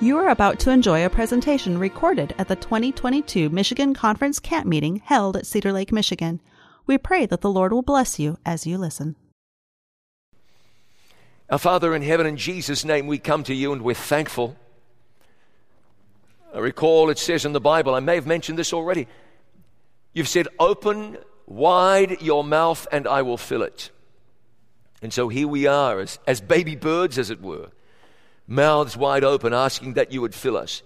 You are about to enjoy a presentation recorded at the 2022 Michigan Conference Camp Meeting held at Cedar Lake, Michigan. We pray that the Lord will bless you as you listen. Our Father in heaven, in Jesus' name, we come to you and we're thankful. I recall it says in the Bible, I may have mentioned this already. You've said, Open wide your mouth and I will fill it. And so here we are, as, as baby birds, as it were mouths wide open, asking that you would fill us.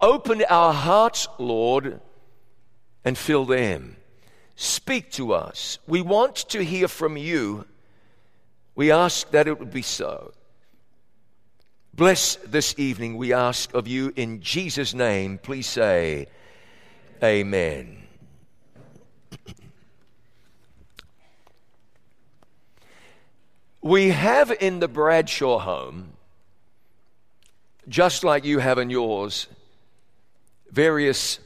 Open our hearts, Lord, and fill them. Speak to us. We want to hear from you. We ask that it would be so. Bless this evening, we ask of you in Jesus' name. Please say, Amen. We have in the Bradshaw home just like you have in yours, various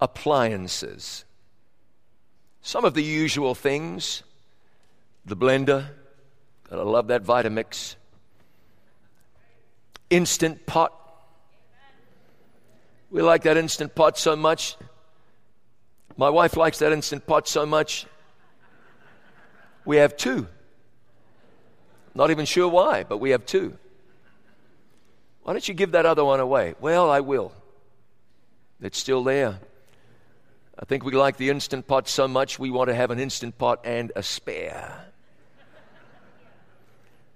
appliances. Some of the usual things the blender, I love that Vitamix, instant pot. We like that instant pot so much. My wife likes that instant pot so much. We have two. Not even sure why, but we have two. Why don't you give that other one away? Well, I will. It's still there. I think we like the instant pot so much we want to have an instant pot and a spare.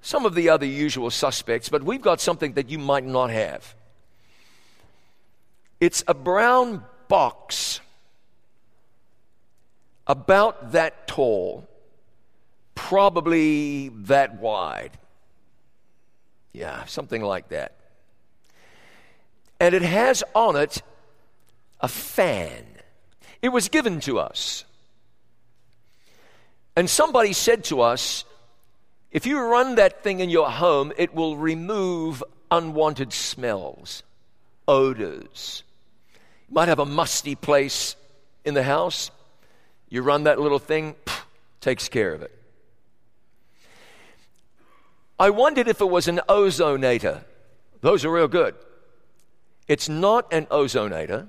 Some of the other usual suspects, but we've got something that you might not have. It's a brown box about that tall, probably that wide. Yeah, something like that and it has on it a fan. It was given to us. And somebody said to us, if you run that thing in your home, it will remove unwanted smells, odors. You might have a musty place in the house. You run that little thing, pff, takes care of it. I wondered if it was an ozonator. Those are real good. It's not an ozonator.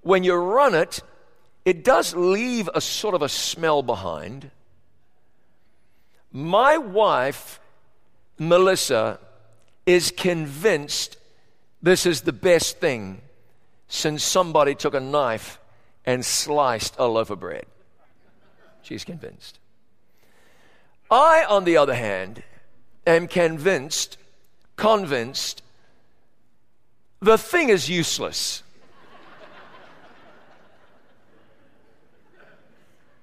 When you run it, it does leave a sort of a smell behind. My wife, Melissa, is convinced this is the best thing since somebody took a knife and sliced a loaf of bread. She's convinced. I, on the other hand, am convinced, convinced the thing is useless.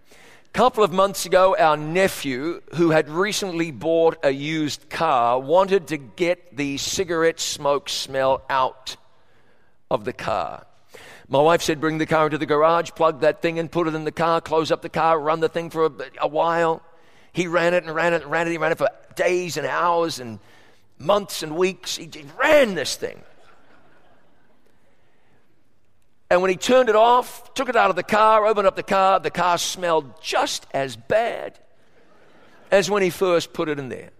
A couple of months ago, our nephew, who had recently bought a used car, wanted to get the cigarette smoke smell out of the car. My wife said, Bring the car into the garage, plug that thing in, put it in the car, close up the car, run the thing for a, a while. He ran it and ran it and ran it. He ran it for days and hours and months and weeks. He ran this thing. And when he turned it off, took it out of the car, opened up the car, the car smelled just as bad as when he first put it in there.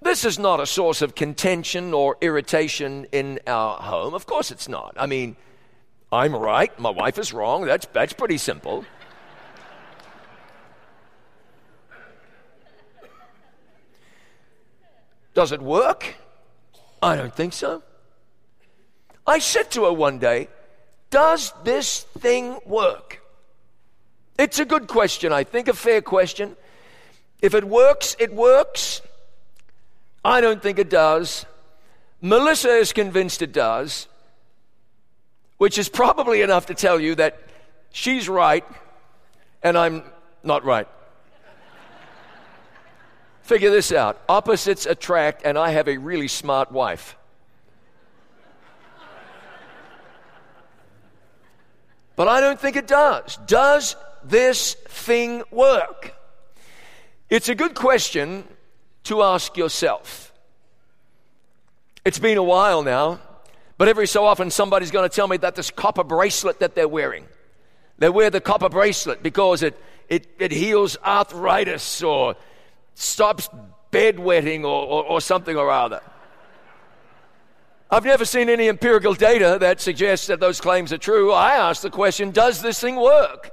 This is not a source of contention or irritation in our home. Of course it's not. I mean, I'm right, my wife is wrong. That's, that's pretty simple. Does it work? I don't think so. I said to her one day, Does this thing work? It's a good question, I think, a fair question. If it works, it works. I don't think it does. Melissa is convinced it does, which is probably enough to tell you that she's right and I'm not right. Figure this out opposites attract, and I have a really smart wife. But I don't think it does. Does this thing work? It's a good question to ask yourself. It's been a while now, but every so often somebody's going to tell me that this copper bracelet that they're wearing, they wear the copper bracelet because it, it, it heals arthritis or stops bedwetting or, or, or something or other. I've never seen any empirical data that suggests that those claims are true. I ask the question does this thing work?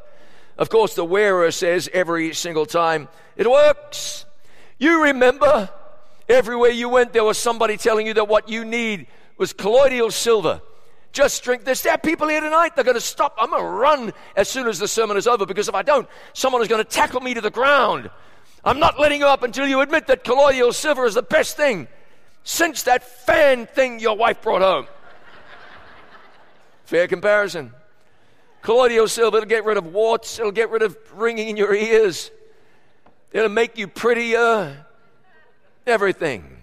Of course, the wearer says every single time, it works. You remember everywhere you went, there was somebody telling you that what you need was colloidal silver. Just drink this. There are people here tonight, they're going to stop. I'm going to run as soon as the sermon is over because if I don't, someone is going to tackle me to the ground. I'm not letting you up until you admit that colloidal silver is the best thing since that fan thing your wife brought home. Fair comparison. Colloidal silver, it'll get rid of warts, it'll get rid of ringing in your ears, it'll make you prettier, everything.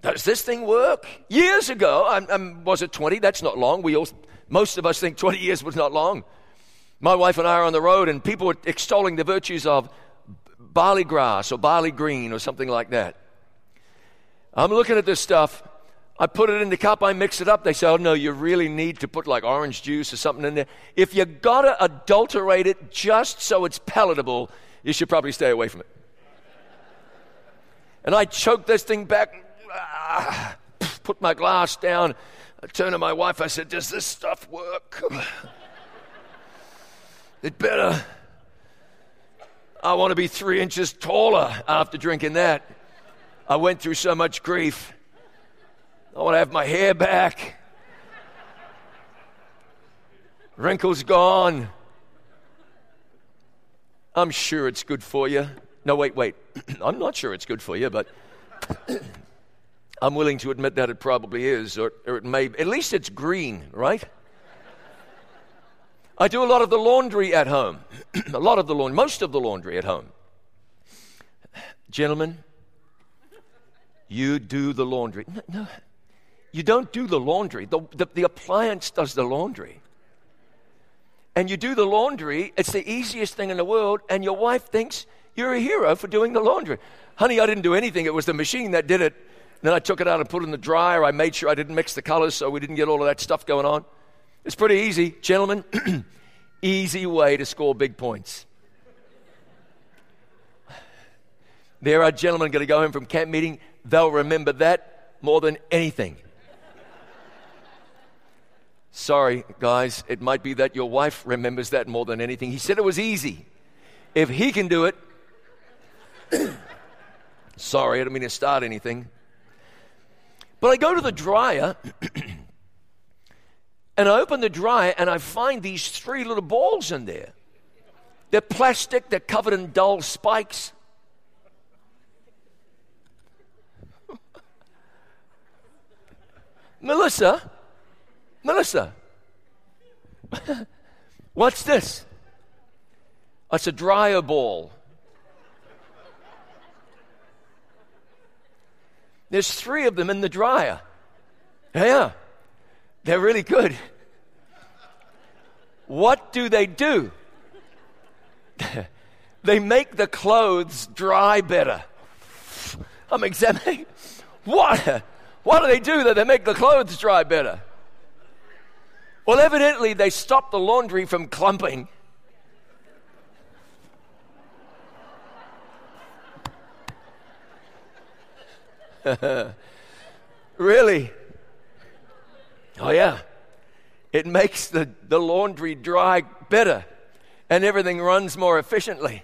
Does this thing work? Years ago, I'm, I'm, was it 20? That's not long. We all, most of us think 20 years was not long. My wife and I are on the road, and people were extolling the virtues of barley grass or barley green or something like that. I'm looking at this stuff. I put it in the cup, I mix it up. They say, oh no, you really need to put like orange juice or something in there. If you gotta adulterate it just so it's palatable, you should probably stay away from it. And I choked this thing back, put my glass down. I turned to my wife, I said, Does this stuff work? it better. I want to be three inches taller after drinking that. I went through so much grief. I want to have my hair back. Wrinkles gone. I'm sure it's good for you. No, wait, wait. I'm not sure it's good for you, but I'm willing to admit that it probably is, or, or it may. At least it's green, right? I do a lot of the laundry at home. a lot of the laundry, most of the laundry at home. Gentlemen, you do the laundry. No, no, you don't do the laundry. The, the, the appliance does the laundry. And you do the laundry, it's the easiest thing in the world, and your wife thinks you're a hero for doing the laundry. Honey, I didn't do anything. It was the machine that did it. Then I took it out and put it in the dryer. I made sure I didn't mix the colors so we didn't get all of that stuff going on. It's pretty easy, gentlemen. easy way to score big points. There are gentlemen going to go home from camp meeting. They'll remember that more than anything. Sorry, guys, it might be that your wife remembers that more than anything. He said it was easy. If he can do it, sorry, I don't mean to start anything. But I go to the dryer and I open the dryer and I find these three little balls in there. They're plastic, they're covered in dull spikes. Melissa, Melissa, what's this? It's a dryer ball. There's three of them in the dryer. Yeah, they're really good. What do they do? they make the clothes dry better. I'm examining. What? What do they do that they make the clothes dry better? Well, evidently, they stop the laundry from clumping. really? Oh, yeah. It makes the, the laundry dry better and everything runs more efficiently.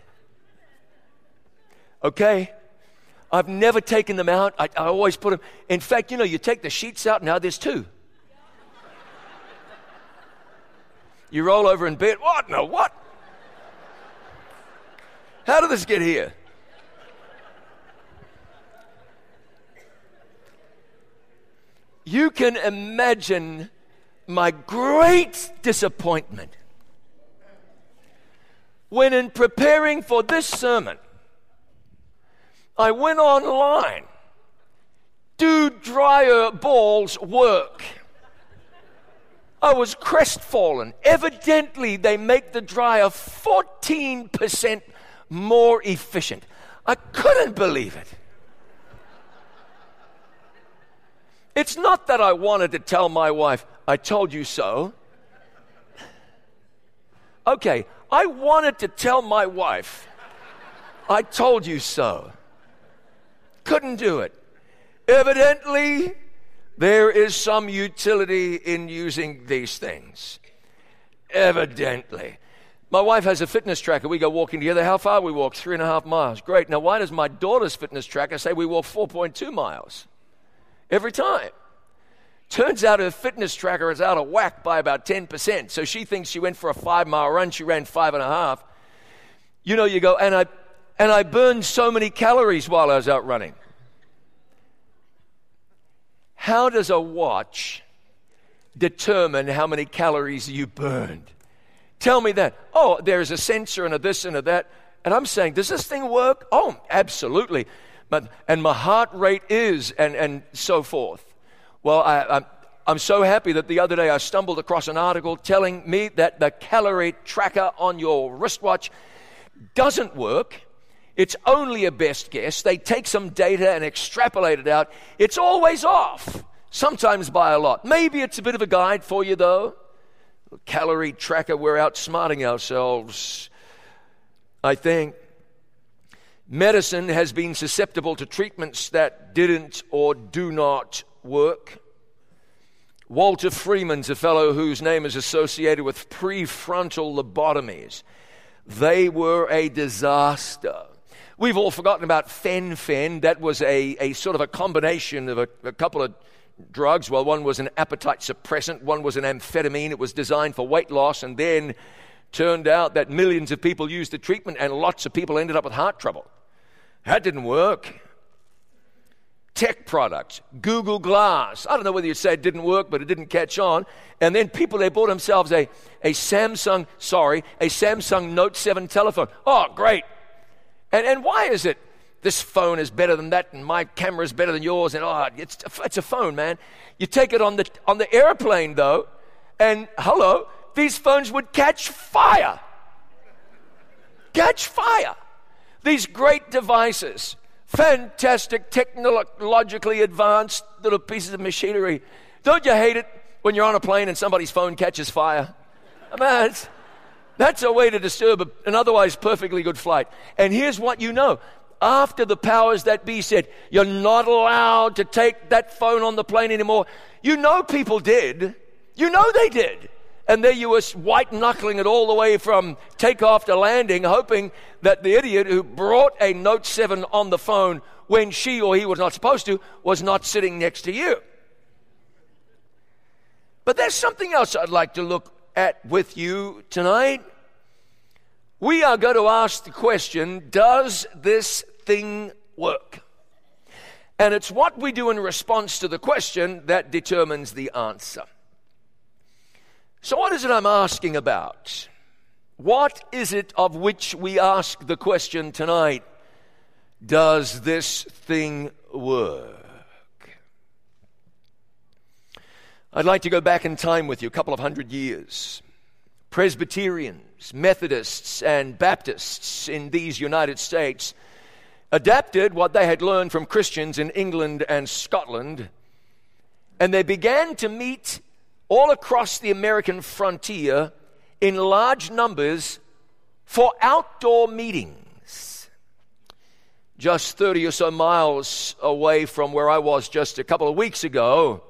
Okay? I've never taken them out. I, I, always put them. In fact, you know, you take the sheets out, now there's two. You roll over in bed. What? No, what? How did this get here? You can imagine my great disappointment when, in preparing for this sermon, I went online. Do dryer balls work? I was crestfallen. Evidently, they make the dryer 14% more efficient. I couldn't believe it. It's not that I wanted to tell my wife, I told you so. Okay, I wanted to tell my wife, I told you so. Couldn't do it. Evidently, There is some utility in using these things. Evidently. My wife has a fitness tracker. We go walking together. How far we walk? Three and a half miles. Great. Now, why does my daughter's fitness tracker say we walk 4.2 miles? Every time. Turns out her fitness tracker is out of whack by about 10%. So she thinks she went for a five mile run. She ran five and a half. You know, you go, and I, and I burned so many calories while I was out running. How does a watch determine how many calories you burned? Tell me that. Oh, there's a sensor and a this and a that. And I'm saying, does this thing work? Oh, absolutely. But, and my heart rate is, and, and so forth. Well, I, I'm, I'm so happy that the other day I stumbled across an article telling me that the calorie tracker on your wristwatch doesn't work. It's only a best guess. They take some data and extrapolate it out. It's always off, sometimes by a lot. Maybe it's a bit of a guide for you, though. Calorie tracker, we're outsmarting ourselves, I think. Medicine has been susceptible to treatments that didn't or do not work. Walter Freeman's a fellow whose name is associated with prefrontal lobotomies. They were a disaster. We've all forgotten about fen-phen. That was a, a sort of a combination of a, a couple of drugs. Well, one was an appetite suppressant, one was an amphetamine. It was designed for weight loss, and then turned out that millions of people used the treatment, and lots of people ended up with heart trouble. That didn't work. Tech products, Google Glass. I don't know whether you say it didn't work, but it didn't catch on. And then people, they bought themselves a, a Samsung, sorry, a Samsung Note 7 telephone. Oh, great. And, and why is it this phone is better than that and my camera is better than yours? And oh, it's, it's a phone, man. You take it on the, on the airplane, though, and hello, these phones would catch fire. Catch fire. These great devices, fantastic, technologically advanced little pieces of machinery. Don't you hate it when you're on a plane and somebody's phone catches fire? I that's a way to disturb an otherwise perfectly good flight. And here's what you know. After the powers that be said, you're not allowed to take that phone on the plane anymore, you know people did. You know they did. And there you were white knuckling it all the way from takeoff to landing, hoping that the idiot who brought a Note 7 on the phone when she or he was not supposed to was not sitting next to you. But there's something else I'd like to look at with you tonight. We are going to ask the question Does this thing work? And it's what we do in response to the question that determines the answer. So, what is it I'm asking about? What is it of which we ask the question tonight? Does this thing work? I'd like to go back in time with you a couple of hundred years. Presbyterians, Methodists, and Baptists in these United States adapted what they had learned from Christians in England and Scotland, and they began to meet all across the American frontier in large numbers for outdoor meetings. Just 30 or so miles away from where I was just a couple of weeks ago,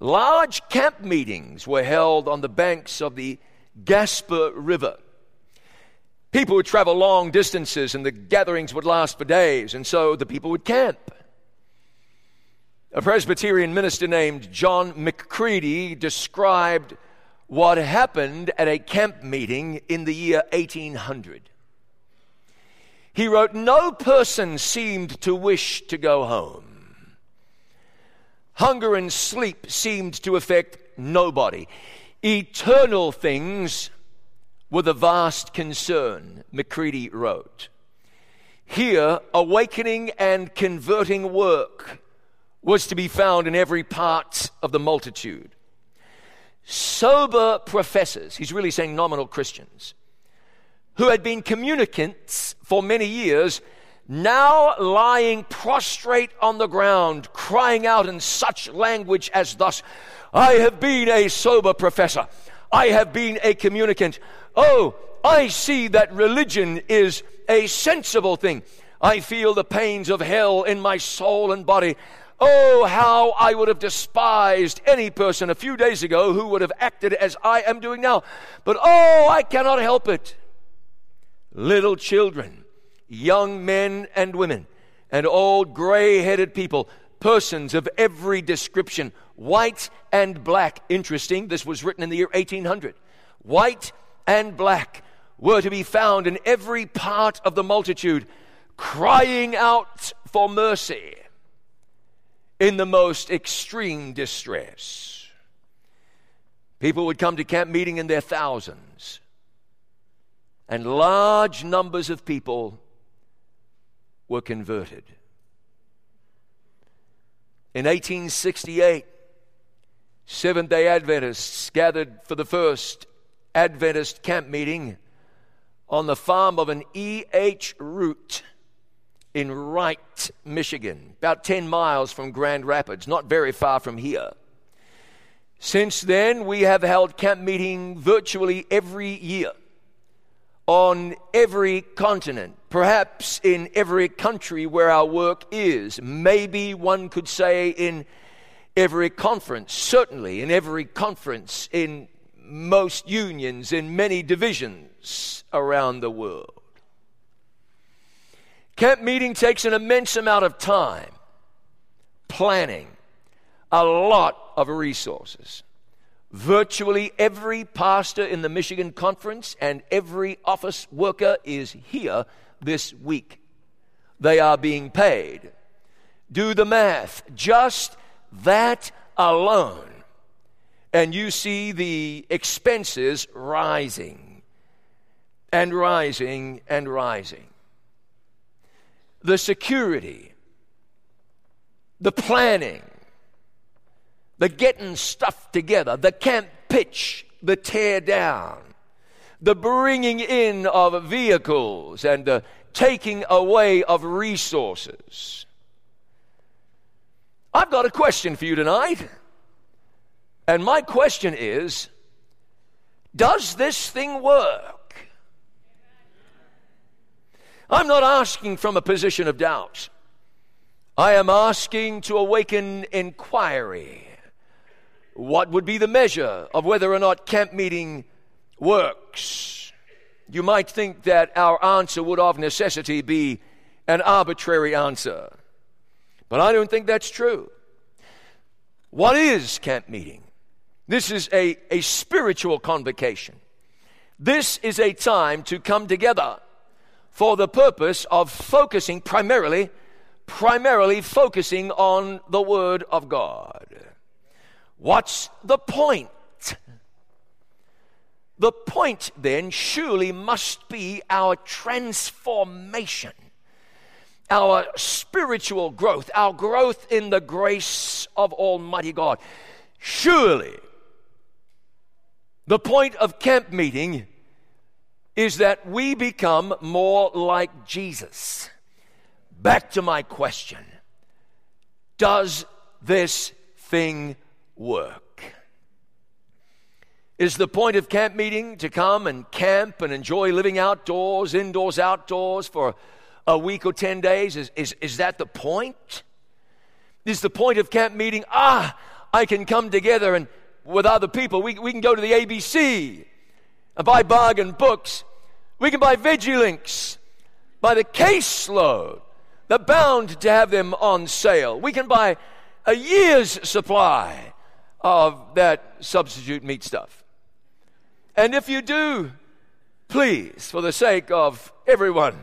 large camp meetings were held on the banks of the Gasper River. People would travel long distances and the gatherings would last for days, and so the people would camp. A Presbyterian minister named John McGready described what happened at a camp meeting in the year 1800. He wrote, No person seemed to wish to go home. Hunger and sleep seemed to affect nobody. Eternal things were the vast concern, McGready wrote. Here, awakening and converting work was to be found in every part of the multitude. Sober professors, he's really saying nominal Christians, who had been communicants for many years, now lying prostrate on the ground, crying out in such language as thus I have been a sober professor, I have been a communicant. Oh, I see that religion is a sensible thing. I feel the pains of hell in my soul and body. Oh, how I would have despised any person a few days ago who would have acted as I am doing now. But oh, I cannot help it. Little children, young men and women, and old gray headed people, persons of every description, white and black. Interesting, this was written in the year 1800. White and black were to be found in every part of the multitude, crying out for mercy in the most extreme distress. People would come to camp meeting in their thousands, and large numbers of people were converted. In 1868, Seventh day Adventists gathered for the first Adventist camp meeting on the farm of an E.H. Root in Wright, Michigan, about 10 miles from Grand Rapids, not very far from here. Since then, we have held camp meeting virtually every year on every continent, perhaps in every country where our work is. Maybe one could say in every conference, certainly in every conference, in most unions, in many divisions around the world. Camp meeting takes an immense amount of time, planning, a lot of resources. Virtually every pastor in the Michigan Conference and every office worker is here this week. They are being paid. Do the math. Just that alone. And you see the expenses rising and rising and rising the security, the planning, the getting stuff together, the camp pitch, the tear down, the bringing in of vehicles and the taking away of resources. I've got a question for you tonight. And my question is Does this thing work? I'm not asking from a position of doubt. I am asking to awaken inquiry. What would be the measure of whether or not camp meeting works? You might think that our answer would of necessity be an arbitrary answer. But I don't think that's true. What is camp meeting? This is a, a spiritual convocation. This is a time to come together for the purpose of focusing primarily, primarily focusing on the Word of God. What's the point? The point then surely must be our transformation, our spiritual growth, our growth in the grace of Almighty God. Surely, the point of camp meeting is that we become more like Jesus. Back to my question Does this thing work? Is the point of camp meeting to come and camp and enjoy living outdoors, indoors, outdoors for a week or 10 days? Is, is, is that the point? Is the point of camp meeting, ah, I can come together and with other people, we, we can go to the ABC and buy bargain books. We can buy Links by the caseload. They're bound to have them on sale. We can buy a year's supply of that substitute meat stuff. And if you do, please, for the sake of everyone,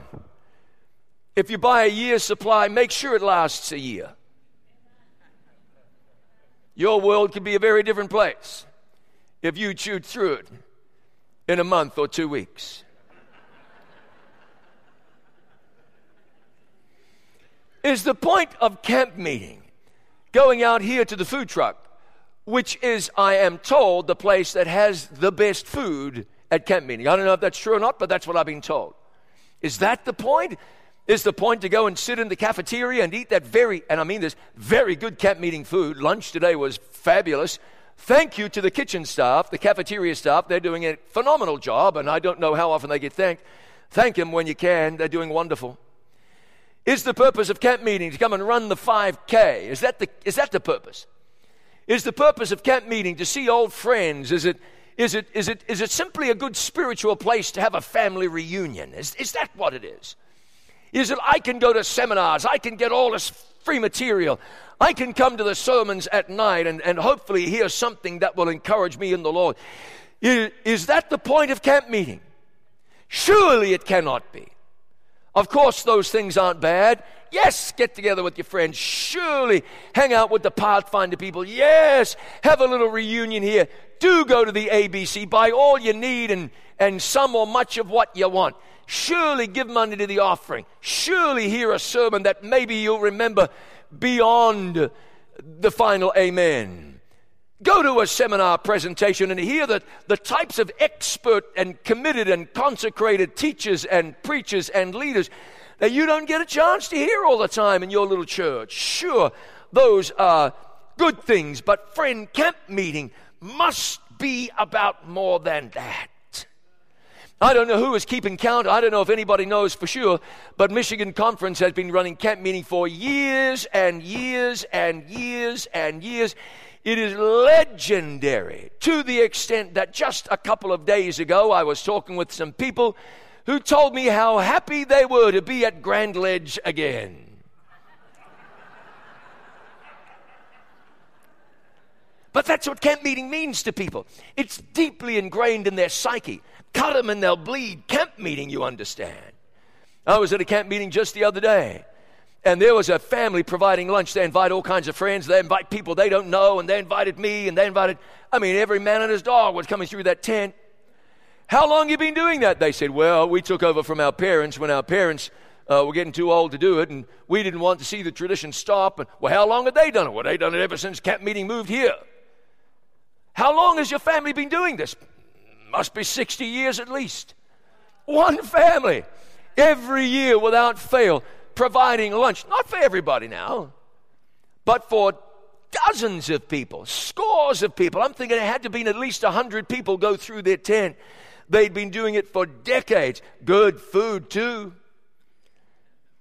if you buy a year's supply, make sure it lasts a year. Your world could be a very different place if you chewed through it in a month or two weeks. Is the point of camp meeting going out here to the food truck, which is, I am told, the place that has the best food at camp meeting? I don't know if that's true or not, but that's what I've been told. Is that the point? Is the point to go and sit in the cafeteria and eat that very, and I mean this, very good camp meeting food? Lunch today was fabulous. Thank you to the kitchen staff, the cafeteria staff. They're doing a phenomenal job, and I don't know how often they get thanked. Thank them when you can. They're doing wonderful. Is the purpose of camp meeting to come and run the 5K? Is that the, is that the purpose? Is the purpose of camp meeting to see old friends? Is it, is it, is it, is it simply a good spiritual place to have a family reunion? Is, is that what it is? Is it I can go to seminars, I can get all this free material, I can come to the sermons at night and, and hopefully hear something that will encourage me in the Lord? Is, is that the point of camp meeting? Surely it cannot be. Of course, those things aren't bad. Yes, get together with your friends. Surely hang out with the Pathfinder people. Yes, have a little reunion here. Do go to the ABC. Buy all you need and, and some or much of what you want. Surely give money to the offering. Surely hear a sermon that maybe you'll remember beyond the final amen. Go to a seminar presentation and hear the, the types of expert and committed and consecrated teachers and preachers and leaders that you don't get a chance to hear all the time in your little church. Sure, those are good things, but friend, camp meeting must be about more than that. I don't know who is keeping count. I don't know if anybody knows for sure, but Michigan Conference has been running camp meeting for years and years and years and years. It is legendary to the extent that just a couple of days ago I was talking with some people who told me how happy they were to be at Grand Ledge again. But that's what camp meeting means to people. It's deeply ingrained in their psyche. Cut them and they'll bleed. Camp meeting, you understand. I was at a camp meeting just the other day and there was a family providing lunch. They invite all kinds of friends. They invite people they don't know, and they invited me, and they invited, I mean, every man and his dog was coming through that tent. How long you been doing that? They said, well, we took over from our parents when our parents uh, were getting too old to do it, and we didn't want to see the tradition stop. And, well, how long had they done it? Well, they've done it ever since camp meeting moved here. How long has your family been doing this? Must be 60 years at least. One family, every year without fail providing lunch, not for everybody now, but for dozens of people, scores of people. I'm thinking it had to be at least 100 people go through their tent. They'd been doing it for decades. Good food, too.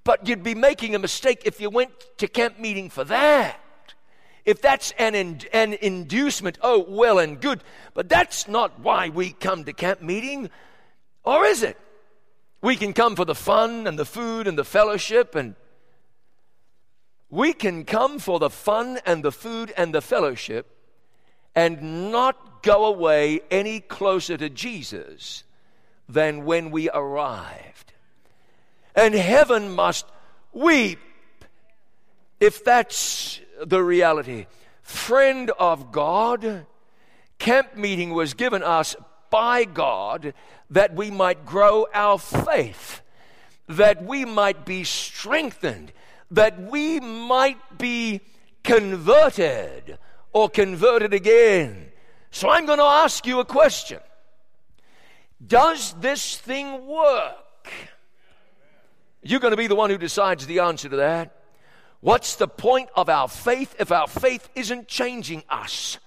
But you'd be making a mistake if you went to camp meeting for that. If that's an, in, an inducement, oh, well and good. But that's not why we come to camp meeting, or is it? We can come for the fun and the food and the fellowship, and we can come for the fun and the food and the fellowship and not go away any closer to Jesus than when we arrived. And heaven must weep if that's the reality. Friend of God, camp meeting was given us by God that we might grow our faith, that we might be strengthened, that we might be converted or converted again. So I'm going to ask you a question Does this thing work? You're going to be the one who decides the answer to that. What's the point of our faith if our faith isn't changing us?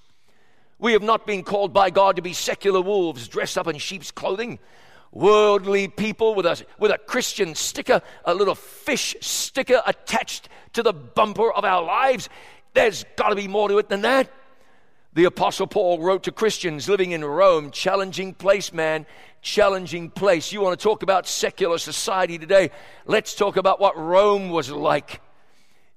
We have not been called by God to be secular wolves dressed up in sheep's clothing. Worldly people with a, with a Christian sticker, a little fish sticker attached to the bumper of our lives. There's got to be more to it than that. The Apostle Paul wrote to Christians living in Rome, challenging place, man, challenging place. You want to talk about secular society today? Let's talk about what Rome was like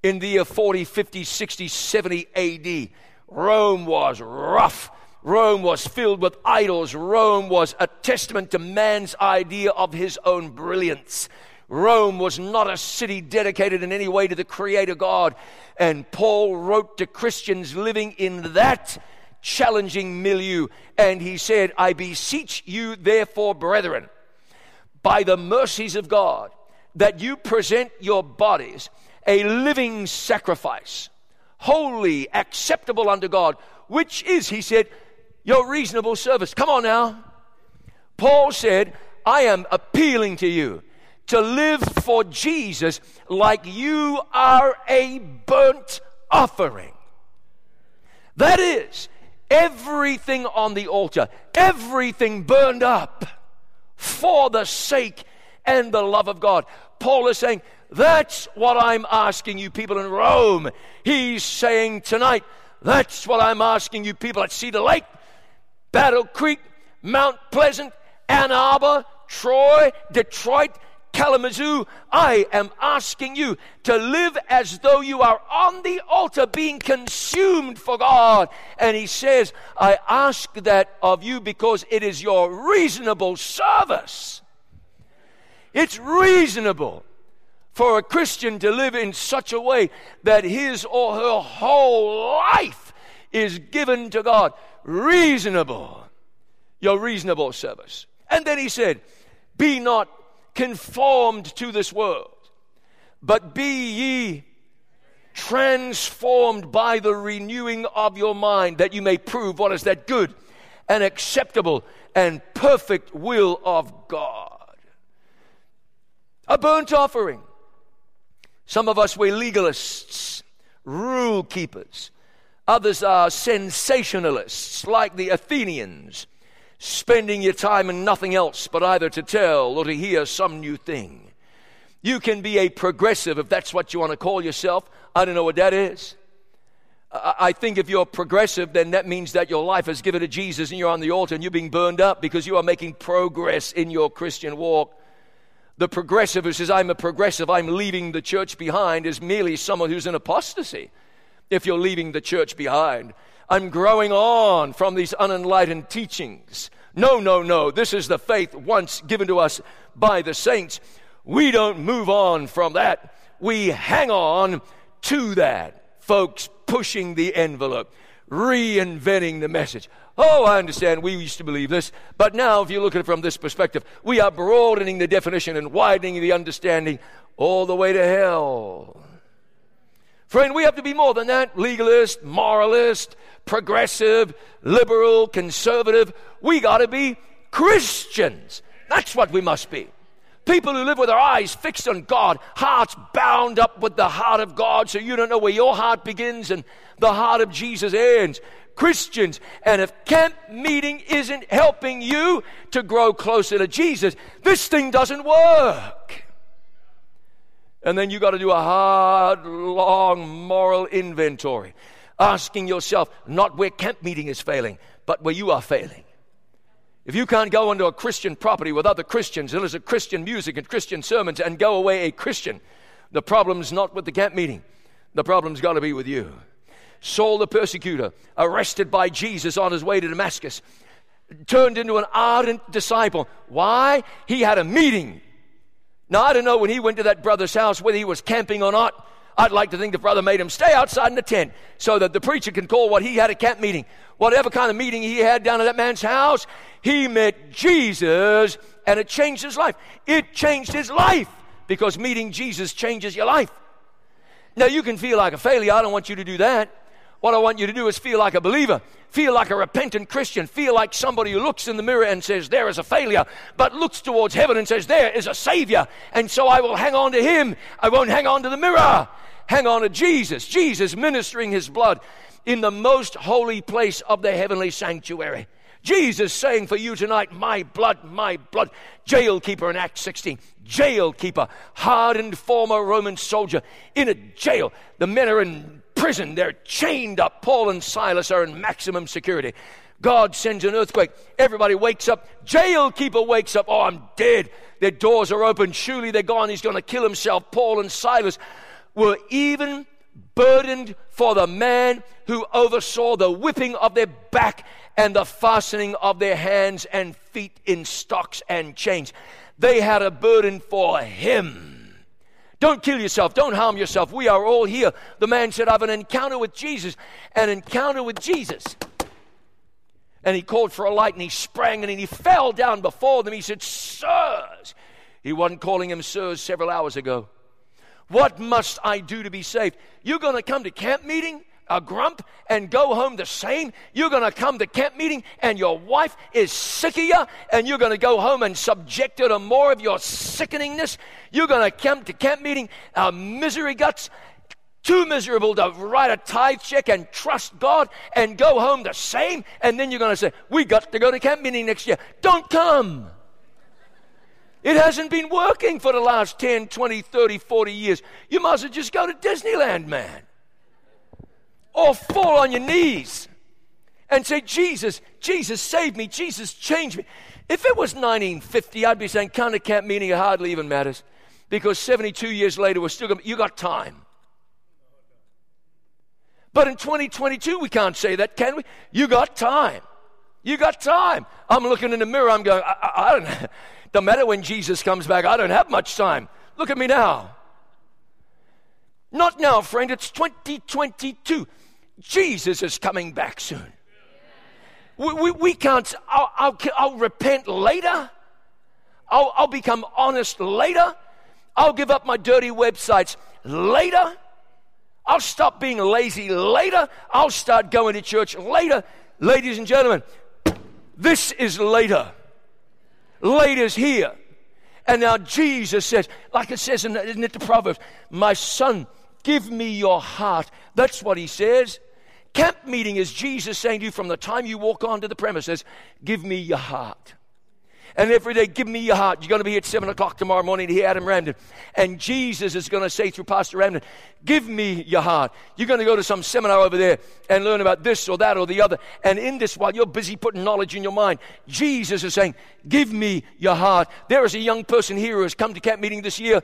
in the year 40, 50, 60, 70 AD. Rome was rough. Rome was filled with idols. Rome was a testament to man's idea of his own brilliance. Rome was not a city dedicated in any way to the Creator God. And Paul wrote to Christians living in that challenging milieu. And he said, I beseech you, therefore, brethren, by the mercies of God, that you present your bodies a living sacrifice holy, acceptable unto God, which is, he said, your reasonable service. Come on now. Paul said, I am appealing to you to live for Jesus like you are a burnt offering. That is, everything on the altar, everything burned up for the sake and the love of God. Paul is saying, That's what I'm asking you people in Rome. He's saying tonight, that's what I'm asking you people at Cedar Lake, Battle Creek, Mount Pleasant, Ann Arbor, Troy, Detroit, Kalamazoo, I am asking you to live as though you are on the altar being consumed for God. And he says, I ask that of you because it is your reasonable service. It's reasonable for a Christian to live in such a way that his or her whole life is given to God. Reasonable. Your reasonable service. And then he said, Be not conformed to this world, but be ye transformed by the renewing of your mind, that you may prove what is that good and acceptable and perfect will of God. A burnt offering. Some of us, we're legalists, rule keepers. Others are sensationalists, like the Athenians spending your time in nothing else but either to tell or to hear some new thing. You can be a progressive if that's what you want to call yourself. I don't know what that is. I think if you're progressive, then that means that your life is given to Jesus and you're on the altar and you're being burned up because you are making progress in your Christian walk. The progressive who says, I'm a progressive, I'm leaving the church behind, is merely someone who's in apostasy if you're leaving the church behind. I'm growing on from these unenlightened teachings. No, no, no. This is the faith once given to us by the saints. We don't move on from that. We hang on to that. Folks pushing the envelope, reinventing the message. Oh, I understand. We used to believe this. But now, if you look at it from this perspective, we are broadening the definition and widening the understanding all the way to hell. Friend, we have to be more than that legalist, moralist, progressive, liberal, conservative. We got to be Christians. That's what we must be. People who live with their eyes fixed on God, hearts bound up with the heart of God, so you don't know where your heart begins and the heart of Jesus ends. Christians. And if camp meeting isn't helping you to grow closer to Jesus, this thing doesn't work. And then you got to do a hard, long moral inventory, asking yourself not where camp meeting is failing, but where you are failing. If you can't go into a Christian property with other Christians and listen to Christian music and Christian sermons and go away a Christian, the problem's not with the camp meeting. The problem's got to be with you. Saul the persecutor, arrested by Jesus on his way to Damascus, turned into an ardent disciple. Why? He had a meeting now, I don't know when he went to that brother's house whether he was camping or not. I'd like to think the brother made him stay outside in the tent so that the preacher can call what he had a camp meeting. Whatever kind of meeting he had down at that man's house, he met Jesus and it changed his life. It changed his life because meeting Jesus changes your life. Now, you can feel like a failure. I don't want you to do that. What I want you to do is feel like a believer, feel like a repentant Christian, feel like somebody who looks in the mirror and says, There is a failure, but looks towards heaven and says, There is a Savior. And so I will hang on to Him. I won't hang on to the mirror. Hang on to Jesus. Jesus ministering His blood in the most holy place of the heavenly sanctuary. Jesus saying for you tonight, My blood, my blood. Jail keeper in Acts 16. Jail keeper, hardened former Roman soldier in a jail. The men are in prison. They're chained up. Paul and Silas are in maximum security. God sends an earthquake. Everybody wakes up. Jail keeper wakes up. Oh, I'm dead. Their doors are open. Surely they're gone. He's going to kill himself. Paul and Silas were even burdened for the man who oversaw the whipping of their back and the fastening of their hands and feet in stocks and chains. They had a burden for him. Don't kill yourself. Don't harm yourself. We are all here. The man said, I have an encounter with Jesus. An encounter with Jesus. And he called for a light and he sprang and he fell down before them. He said, Sirs. He wasn't calling him sirs several hours ago. What must I do to be saved? You're going to come to camp meeting? A grump and go home the same. You're going to come to camp meeting and your wife is sick of you and you're going to go home and subject her to more of your sickeningness. You're going to come to camp meeting, uh, misery guts, too miserable to write a tithe check and trust God and go home the same. And then you're going to say, We got to go to camp meeting next year. Don't come. It hasn't been working for the last 10, 20, 30, 40 years. You must well just go to Disneyland, man. Or fall on your knees and say, Jesus, Jesus, save me. Jesus, change me. If it was 1950, I'd be saying, kind of camp meaning it hardly even matters. Because 72 years later, we're still going to, you got time. But in 2022, we can't say that, can we? You got time. You got time. I'm looking in the mirror, I'm going, I, I, I don't. No matter when Jesus comes back, I don't have much time. Look at me now. Not now, friend, it's 2022. Jesus is coming back soon. We, we, we can't, I'll, I'll, I'll, repent later. I'll, I'll become honest later. I'll give up my dirty websites later. I'll stop being lazy later. I'll start going to church later. Ladies and gentlemen, this is later. Later's here. And now Jesus says, like it says in, isn't it the Proverbs, my son, give me your heart. That's what he says. Camp meeting is Jesus saying to you from the time you walk onto the premises, give me your heart. And every day, give me your heart. You're going to be at 7 o'clock tomorrow morning to hear Adam Ramdin. And Jesus is going to say through Pastor Ramdin, give me your heart. You're going to go to some seminar over there and learn about this or that or the other. And in this, while you're busy putting knowledge in your mind, Jesus is saying, give me your heart. There is a young person here who has come to camp meeting this year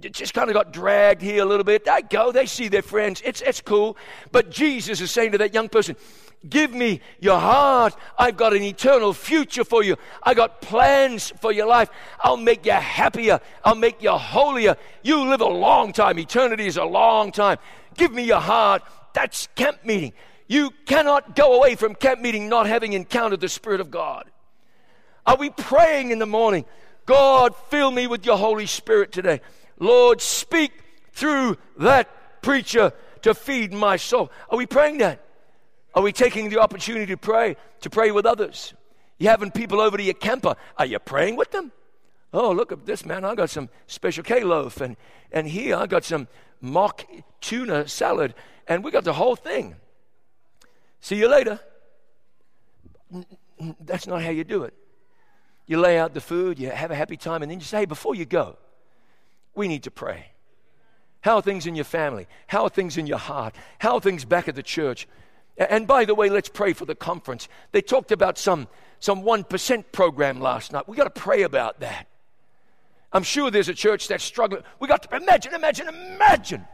just kind of got dragged here a little bit. They go, they see their friends. It's, it's cool. But Jesus is saying to that young person, Give me your heart. I've got an eternal future for you. I got plans for your life. I'll make you happier. I'll make you holier. You live a long time. Eternity is a long time. Give me your heart. That's camp meeting. You cannot go away from camp meeting not having encountered the Spirit of God. Are we praying in the morning? God, fill me with your Holy Spirit today. Lord, speak through that preacher to feed my soul. Are we praying that? Are we taking the opportunity to pray, to pray with others? You having people over to your camper. Are you praying with them? Oh, look at this, man. I got some special K loaf, and, and here I got some mock tuna salad, and we got the whole thing. See you later. That's not how you do it. You lay out the food, you have a happy time, and then you say, hey, before you go, we need to pray. How are things in your family? How are things in your heart? How are things back at the church? And by the way, let's pray for the conference. They talked about some, some 1% program last night. we got to pray about that. I'm sure there's a church that's struggling. we got to imagine, imagine, imagine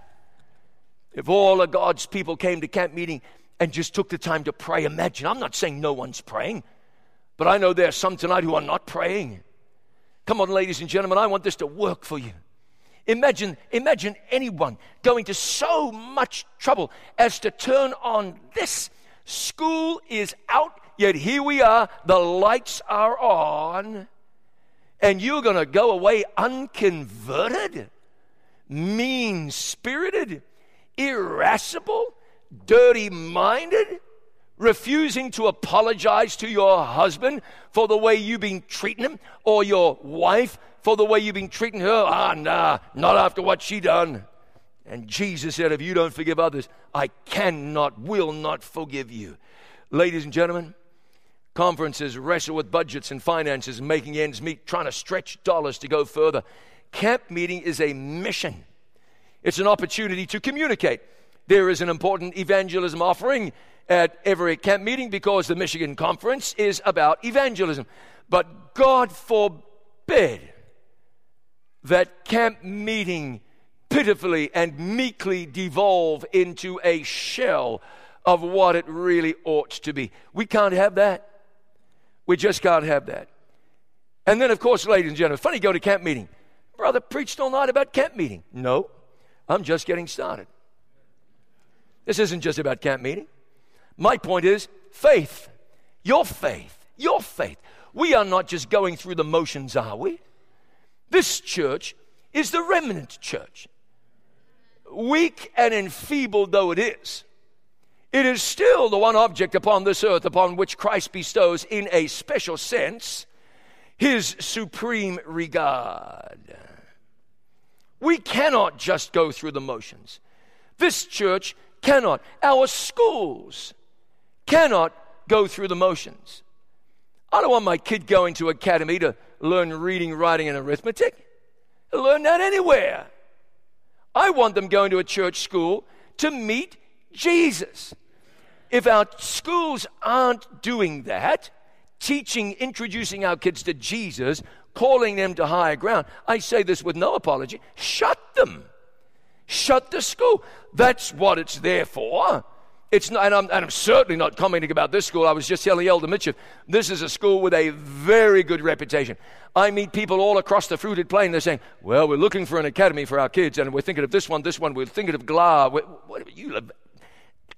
if all of God's people came to camp meeting and just took the time to pray. Imagine. I'm not saying no one's praying, but I know there are some tonight who are not praying. Come on, ladies and gentlemen, I want this to work for you. Imagine, imagine anyone going to so much trouble as to turn on this. School is out, yet here we are, the lights are on, and you're going to go away unconverted, mean spirited, irascible, dirty minded, refusing to apologize to your husband for the way you've been treating him, or your wife for the way you've been treating her? Ah, nah, not after what she done. And Jesus said, If you don't forgive others, I cannot, will not forgive you. Ladies and gentlemen, conferences wrestle with budgets and finances, making ends meet, trying to stretch dollars to go further. Camp meeting is a mission, it's an opportunity to communicate. There is an important evangelism offering at every camp meeting because the Michigan Conference is about evangelism. But God forbid that camp meeting pitifully and meekly devolve into a shell of what it really ought to be. We can't have that. We just can't have that. And then, of course, ladies and gentlemen, funny go to camp meeting. Brother preached all night about camp meeting. No, I'm just getting started. This isn't just about camp meeting. My point is faith. Your faith. Your faith. We are not just going through the motions, are we? This church is the remnant church. Weak and enfeebled though it is, it is still the one object upon this earth upon which Christ bestows, in a special sense, his supreme regard. We cannot just go through the motions. This church cannot. Our schools cannot go through the motions. I don't want my kid going to academy to learn reading, writing, and arithmetic. Learn that anywhere. I want them going to a church school to meet Jesus. If our schools aren't doing that, teaching, introducing our kids to Jesus, calling them to higher ground, I say this with no apology shut them. Shut the school. That's what it's there for. It's not, and I'm, and I'm, certainly not commenting about this school. I was just telling Elder Mitchell, this is a school with a very good reputation. I meet people all across the fruited plain. They're saying, well, we're looking for an academy for our kids, and we're thinking of this one, this one. We're thinking of GLA. What, what, you live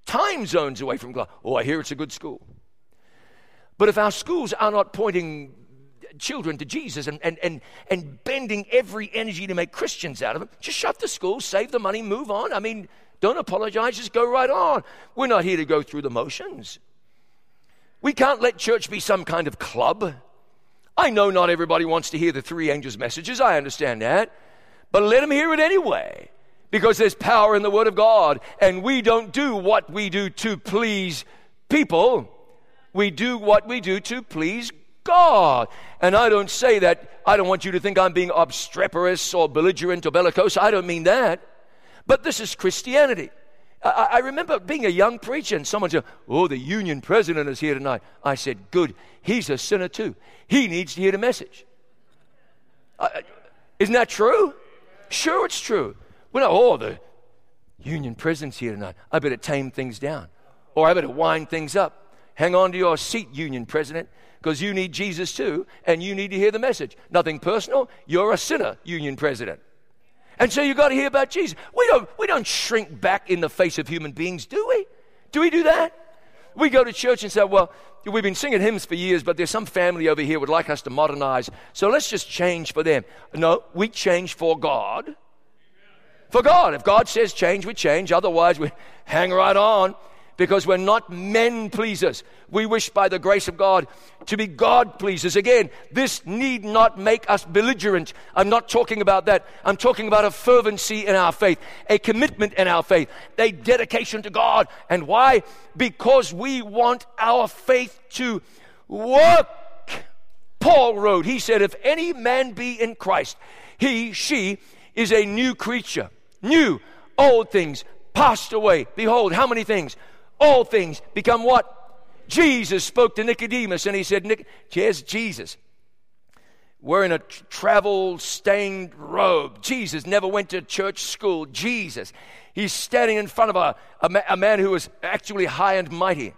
time zones away from GLA. Oh, I hear it's a good school. But if our schools are not pointing children to Jesus and, and, and, and bending every energy to make Christians out of them, just shut the school, save the money, move on. I mean, don't apologize, just go right on. We're not here to go through the motions. We can't let church be some kind of club. I know not everybody wants to hear the three angels' messages, I understand that. But let them hear it anyway, because there's power in the Word of God, and we don't do what we do to please people. We do what we do to please God. And I don't say that, I don't want you to think I'm being obstreperous or belligerent or bellicose. I don't mean that. But this is Christianity. I, I remember being a young preacher and someone said, Oh, the union president is here tonight. I said, Good. He's a sinner too. He needs to hear the message. Uh, isn't that true? Sure, it's true. Well, oh, the union president's here tonight. I better tame things down. Or I better wind things up. Hang on to your seat, union president, because you need Jesus too, and you need to hear the message. Nothing personal. You're a sinner, union president. And so you got to hear about Jesus. We don't, we don't shrink back in the face of human beings, do we? Do we do that? We go to church and say, well, we've been singing hymns for years, but there's some family over here would like us to modernize. So let's just change for them. No, we change for God. For God. If God says change, we change. Otherwise, we hang right on because we're not men pleasers. We wish by the grace of God to be God pleasers. Again, this need not make us belligerent. I'm not talking about that. I'm talking about a fervency in our faith, a commitment in our faith, a dedication to God. And why? Because we want our faith to work. Paul wrote, he said, If any man be in Christ, he, she is a new creature. New, old things passed away. Behold, how many things? All things become what? Jesus spoke to Nicodemus and he said, Nic- Yes, Jesus. Wearing a travel stained robe. Jesus never went to church school. Jesus. He's standing in front of a, a, a man who was actually high and mighty.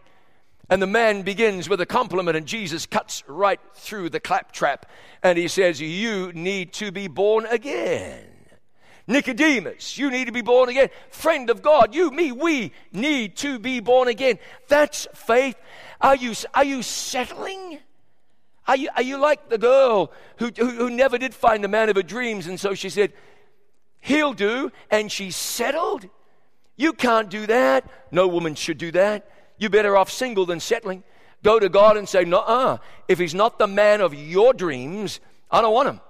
And the man begins with a compliment, and Jesus cuts right through the claptrap. And he says, You need to be born again. Nicodemus, you need to be born again. Friend of God, you, me, we need to be born again. That's faith. Are you, are you settling? Are you, are you like the girl who, who, who never did find the man of her dreams? And so she said, He'll do. And she settled. You can't do that. No woman should do that. You're better off single than settling. Go to God and say, No, uh, if he's not the man of your dreams, I don't want him.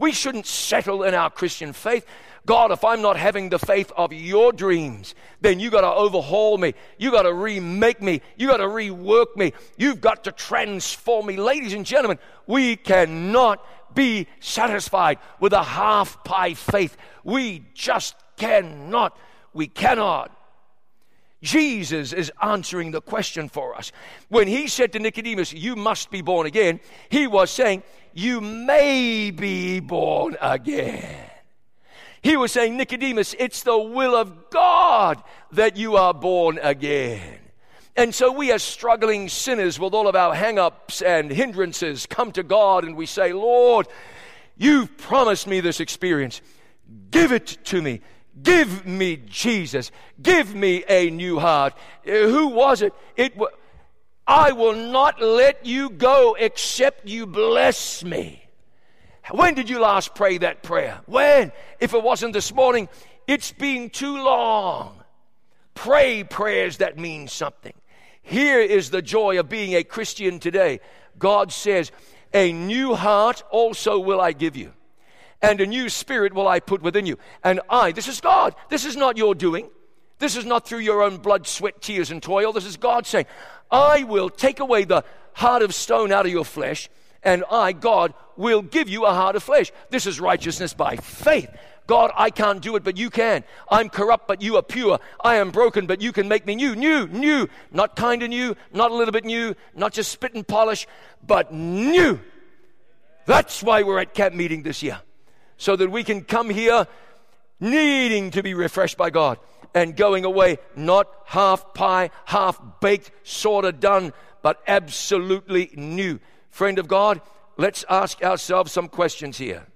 We shouldn't settle in our Christian faith. God, if I'm not having the faith of your dreams, then you got to overhaul me. You got to remake me. You got to rework me. You've got to transform me. Ladies and gentlemen, we cannot be satisfied with a half pie faith. We just cannot. We cannot. Jesus is answering the question for us. When he said to Nicodemus, You must be born again, he was saying, You may be born again. He was saying, Nicodemus, it's the will of God that you are born again. And so we, as struggling sinners with all of our hang ups and hindrances, come to God and we say, Lord, you've promised me this experience. Give it to me. Give me Jesus. Give me a new heart. Uh, who was it? It was. I will not let you go except you bless me. When did you last pray that prayer? When? If it wasn't this morning, it's been too long. Pray prayers that mean something. Here is the joy of being a Christian today. God says, A new heart also will I give you and a new spirit will I put within you. And I, this is God. This is not your doing. This is not through your own blood, sweat, tears, and toil. This is God saying, I will take away the heart of stone out of your flesh, And I, God, will give you a heart of flesh. This is righteousness by faith. God, I can't do it, but you can. I'm corrupt, but you are pure. I am broken, but you can make me new, new, new. Not kind of new, not a little bit new, not just spit and polish, but new. That's why we're at camp meeting this year. So that we can come here needing to be refreshed by God and going away not half pie, half baked, sort of done, but absolutely new. Friend of God, let's ask ourselves some questions here.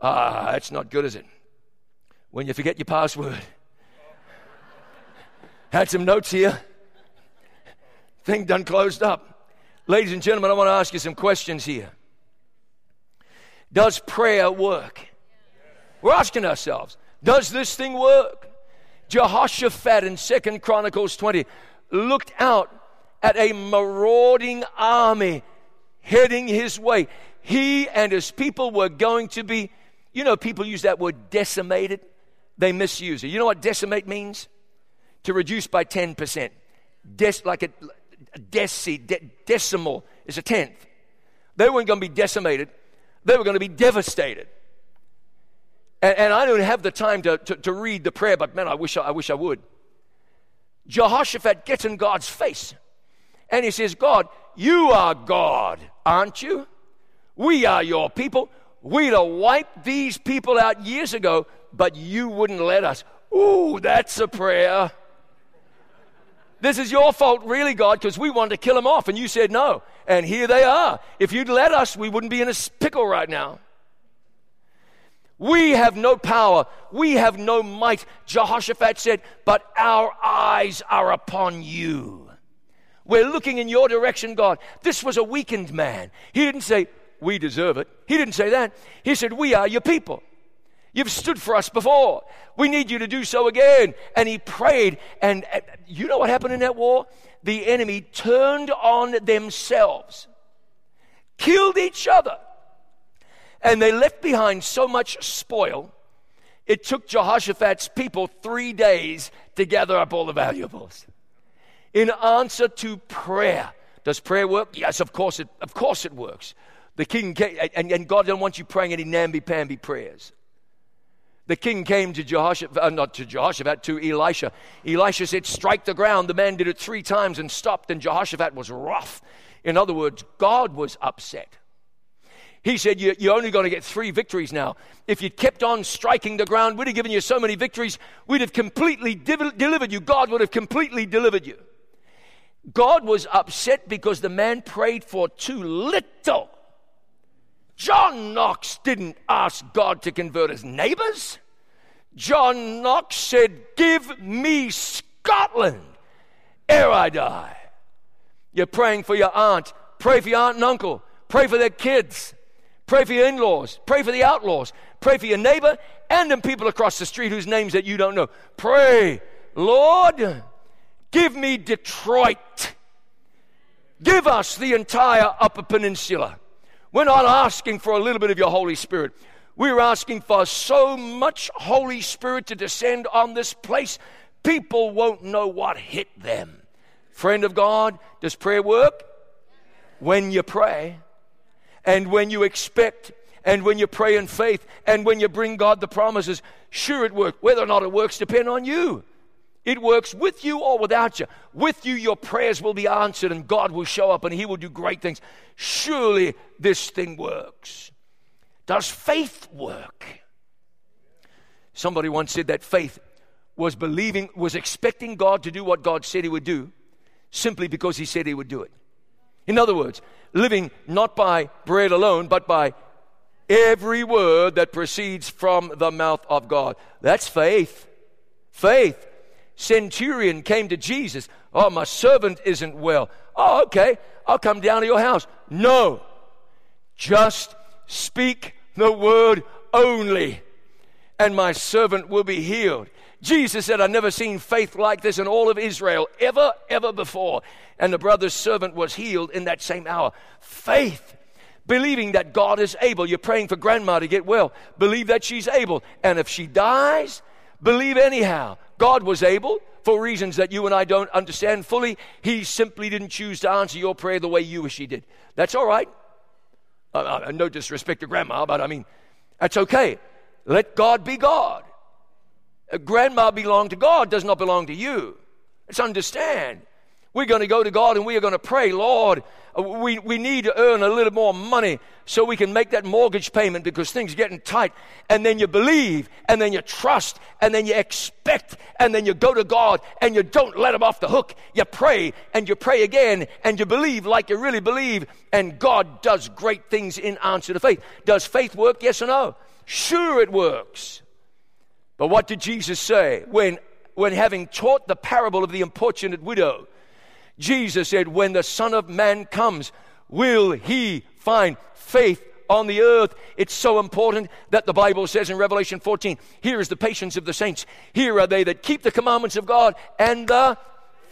Ah, that's not good, is it? When you forget your password. Had some notes here. Thing done closed up. Ladies and gentlemen, I want to ask you some questions here. Does prayer work? We're asking ourselves, does this thing work? Jehoshaphat in Second Chronicles 20 looked out at a marauding army heading his way. He and his people were going to be, you know, people use that word decimated. They misuse it. You know what decimate means? To reduce by 10%. Des, like a, a deci, de, decimal is a tenth. They weren't going to be decimated, they were going to be devastated. And, and I don't have the time to, to, to, read the prayer, but man, I wish I, I wish I would. Jehoshaphat gets in God's face and he says, God, you are God, aren't you? We are your people. We'd have wiped these people out years ago, but you wouldn't let us. Ooh, that's a prayer. This is your fault, really, God, because we wanted to kill them off, and you said no. And here they are. If you'd let us, we wouldn't be in a pickle right now. We have no power. We have no might. Jehoshaphat said, But our eyes are upon you. We're looking in your direction, God. This was a weakened man. He didn't say, We deserve it. He didn't say that. He said, We are your people. You've stood for us before. We need you to do so again. And he prayed. And uh, you know what happened in that war? The enemy turned on themselves, killed each other and they left behind so much spoil, it took Jehoshaphat's people three days to gather up all the valuables. In answer to prayer, does prayer work? Yes, of course it, of course it works. The king and, and God doesn't want you praying any namby-pamby prayers. The king came to Jehoshaphat, uh, not to Jehoshaphat, to Elisha. Elisha said, Strike the ground. The man did it three times and stopped, and Jehoshaphat was rough. In other words, God was upset. He said, You're only going to get three victories now. If you'd kept on striking the ground, we'd have given you so many victories, we'd have completely div- delivered you. God would have completely delivered you. God was upset because the man prayed for too little. John Knox didn't ask God to convert his neighbors. John Knox said, Give me Scotland ere I die. You're praying for your aunt. Pray for your aunt and uncle. Pray for their kids. Pray for your in laws. Pray for the outlaws. Pray for your neighbor and the people across the street whose names that you don't know. Pray, Lord, give me Detroit. Give us the entire Upper Peninsula. We're not asking for a little bit of your Holy Spirit. We're asking for so much Holy Spirit to descend on this place, people won't know what hit them. Friend of God, does prayer work? When you pray, and when you expect and when you pray in faith and when you bring God the promises, sure it works. Whether or not it works depend on you. It works with you or without you. With you, your prayers will be answered and God will show up and He will do great things. Surely this thing works. Does faith work? Somebody once said that faith was believing, was expecting God to do what God said He would do simply because He said He would do it. In other words, living not by bread alone, but by every word that proceeds from the mouth of God. That's faith. Faith. Centurion came to Jesus. Oh, my servant isn't well. Oh, okay. I'll come down to your house. No. Just speak the word only, and my servant will be healed. Jesus said, I've never seen faith like this in all of Israel, ever, ever before. And the brother's servant was healed in that same hour. Faith. Believing that God is able. You're praying for grandma to get well. Believe that she's able. And if she dies, believe anyhow. God was able for reasons that you and I don't understand fully. He simply didn't choose to answer your prayer the way you wish He did. That's all right. Uh, uh, no disrespect to grandma, but I mean, that's okay. Let God be God. Uh, grandma belonged to God, does not belong to you. Let's understand. We're going to go to God and we are going to pray, Lord, uh, we, we need to earn a little more money so we can make that mortgage payment because things are getting tight. And then you believe, and then you trust, and then you expect, and then you go to God and you don't let Him off the hook. You pray and you pray again and you believe like you really believe, and God does great things in answer to faith. Does faith work? Yes or no? Sure, it works. But what did Jesus say when, when having taught the parable of the importunate widow? Jesus said, When the Son of Man comes, will he find faith on the earth. It's so important that the Bible says in Revelation 14, here is the patience of the saints. Here are they that keep the commandments of God and the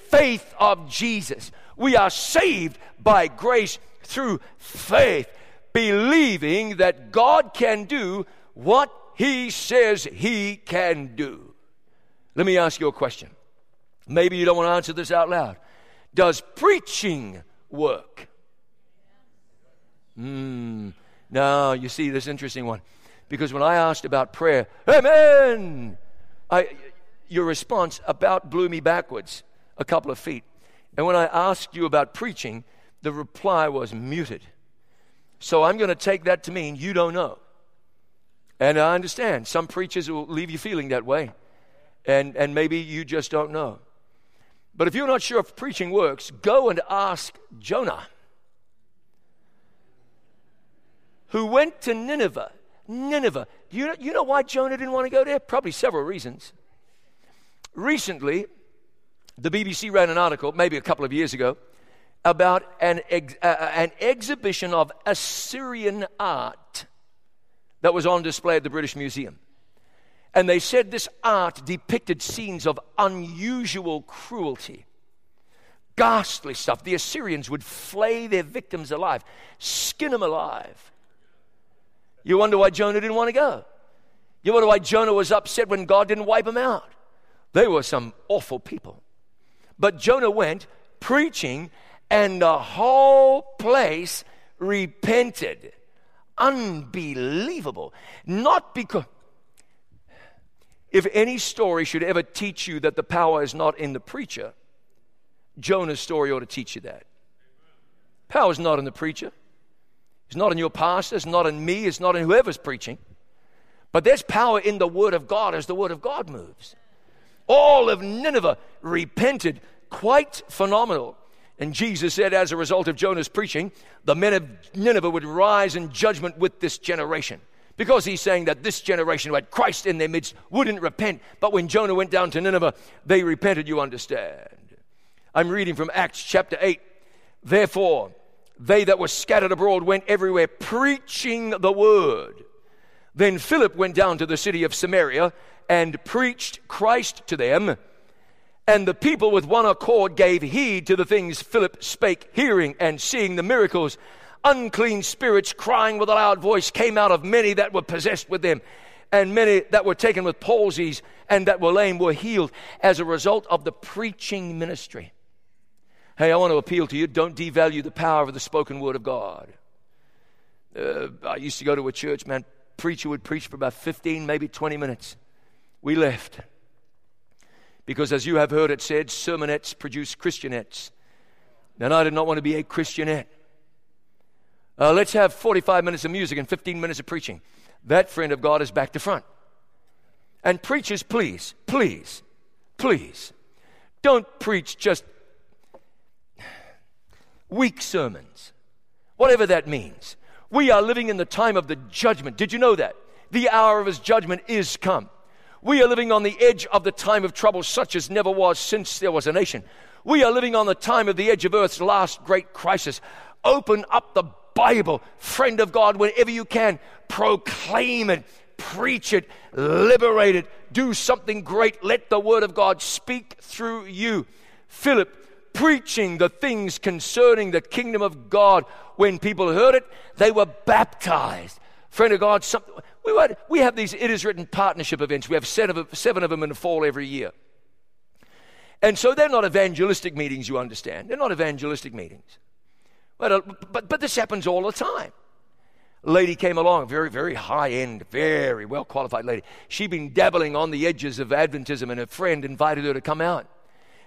faith of Jesus. We are saved by grace through faith, believing that God can do what he says he can do. Let me ask you a question. Maybe you don't want to answer this out loud. Does preaching work? Hmm. No, you see, this interesting one. Because when I asked about prayer, Amen, I, your response about blew me backwards a couple of feet. And when I asked you about preaching, the reply was muted. So I'm going to take that to mean you don't know. And I understand some preachers will leave you feeling that way. And, and maybe you just don't know. But if you're not sure if preaching works, go and ask Jonah, who went to Nineveh. Nineveh. You know, you know why Jonah didn't want to go there? Probably several reasons. Recently, the BBC ran an article, maybe a couple of years ago, about an, ex, uh, uh, an exhibition of Assyrian art that was on display at the British Museum. And they said this art depicted scenes of unusual cruelty, ghastly stuff. The Assyrians would flay their victims alive, skin them alive. You wonder why Jonah didn't want to go. You wonder why Jonah was upset when God didn't wipe them out. They were some awful people. But Jonah went preaching, and the whole place repented. Unbelievable. Not because if any story should ever teach you that the power is not in the preacher, Jonah's story ought to teach you that. Power is not in the preacher. It's not in your pastor. It's not in me. It's not in whoever's preaching. But there's power in the Word of God as the Word of God moves. All of Nineveh repented. Quite phenomenal. And Jesus said, as a result of Jonah's preaching, the men of Nineveh would rise in judgment with this generation because he's saying that this generation who had Christ in their midst wouldn't repent. But when Jonah went down to Nineveh, they repented, you understand. I'm reading from Acts chapter 8. Therefore, they that were scattered abroad went everywhere preaching the word. Then Philip went down to the city of Samaria and preached Christ to them. And the people with one accord gave heed to the things Philip spake, hearing and seeing the miracles unclean spirits crying with a loud voice came out of many that were possessed with them. And many that were taken with palsies and that were lame were healed as a result of the preaching ministry. Hey, I want to appeal to you don't devalue the power of the spoken word of God. Uh, I used to go to a church, man, preacher would preach for about 15, maybe 20 minutes. We left. Because as you have heard it said, sermonettes produce Christianettes. And I did not want to be a Christianette. Uh, let's have 45 minutes of music and 15 minutes of preaching. That friend of God is back to front. And preachers, please, please, please, don't preach just weak sermons, whatever that means. We are living in the time of the judgment. Did you know that? The hour of his judgment is come. We are living on the edge of the time of trouble, such as never was since there was a nation. We are living on the time of the edge of earth's last great crisis. Open up the Bible, friend of God, whenever you can, proclaim it, preach it, liberate it, do something great. Let the Word of God speak through you. Philip preaching the things concerning the kingdom of God. When people heard it, they were baptized. Friend of God, something, we, have these It Is Written partnership events. We have seven of them in the fall every year. And so they're not evangelistic meetings, you understand. They're not evangelistic meetings. But, uh, but, but this happens all the time. A lady came along, very, very high end, very well qualified lady. She'd been dabbling on the edges of Adventism, and a friend invited her to come out.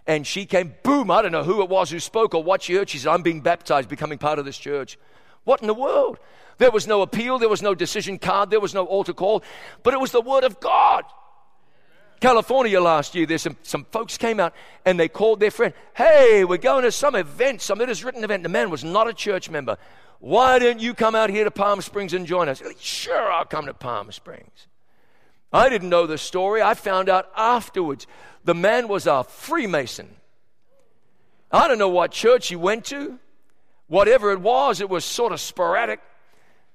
And she came, boom, I don't know who it was who spoke or what she heard. She said, I'm being baptized, becoming part of this church. What in the world? There was no appeal, there was no decision card, there was no altar call, but it was the Word of God. California last year, there's some, some folks came out and they called their friend, Hey, we're going to some event, some it is written event. The man was not a church member. Why don't you come out here to Palm Springs and join us? Sure, I'll come to Palm Springs. I didn't know the story. I found out afterwards. The man was a Freemason. I don't know what church he went to. Whatever it was, it was sort of sporadic.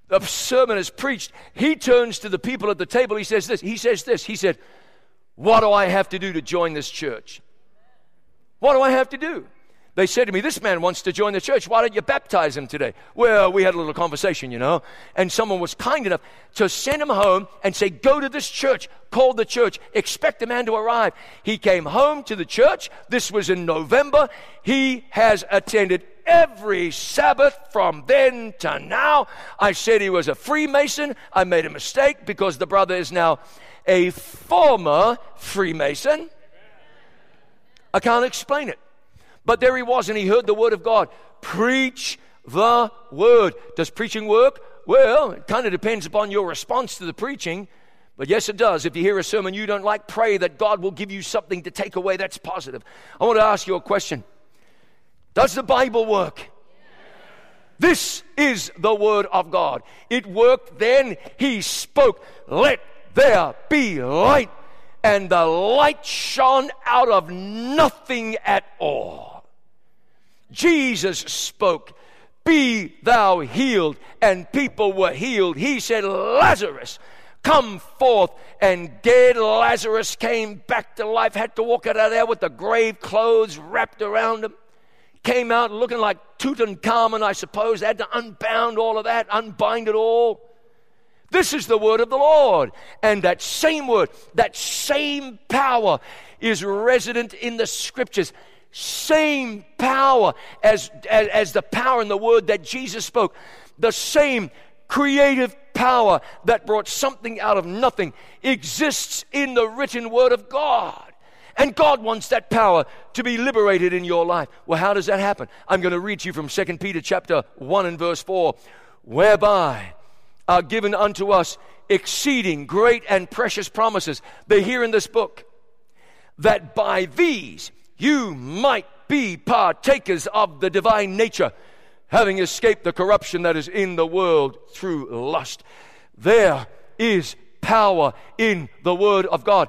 The sermon is preached. He turns to the people at the table. He says this. He says this. He said, What do I have to do to join this church? What do I have to do? They said to me, This man wants to join the church. Why don't you baptize him today? Well, we had a little conversation, you know, and someone was kind enough to send him home and say, Go to this church, call the church, expect the man to arrive. He came home to the church. This was in November. He has attended every Sabbath from then to now. I said he was a Freemason. I made a mistake because the brother is now a former Freemason. I can't explain it. But there he was, and he heard the word of God. Preach the word. Does preaching work? Well, it kind of depends upon your response to the preaching. But yes, it does. If you hear a sermon you don't like, pray that God will give you something to take away that's positive. I want to ask you a question Does the Bible work? This is the Word of God. It worked then. He spoke, Let there be light. And the light shone out of nothing at all. Jesus spoke, Be thou healed. And people were healed. He said, Lazarus, come forth. And dead Lazarus came back to life, had to walk out of there with the grave clothes wrapped around him. Came out looking like Tutankhamun, I suppose. Had to unbound all of that, unbind it all. This is the word of the Lord. And that same word, that same power is resident in the scriptures same power as, as, as, the power in the word that Jesus spoke, the same creative power that brought something out of nothing exists in the written word of God. And God wants that power to be liberated in your life. Well, how does that happen? I'm going to read to you from 2 Peter chapter 1 and verse 4. Whereby are given unto us exceeding great and precious promises. They're here in this book. That by these you might be partakers of the divine nature, having escaped the corruption that is in the world through lust. There is power in the Word of God.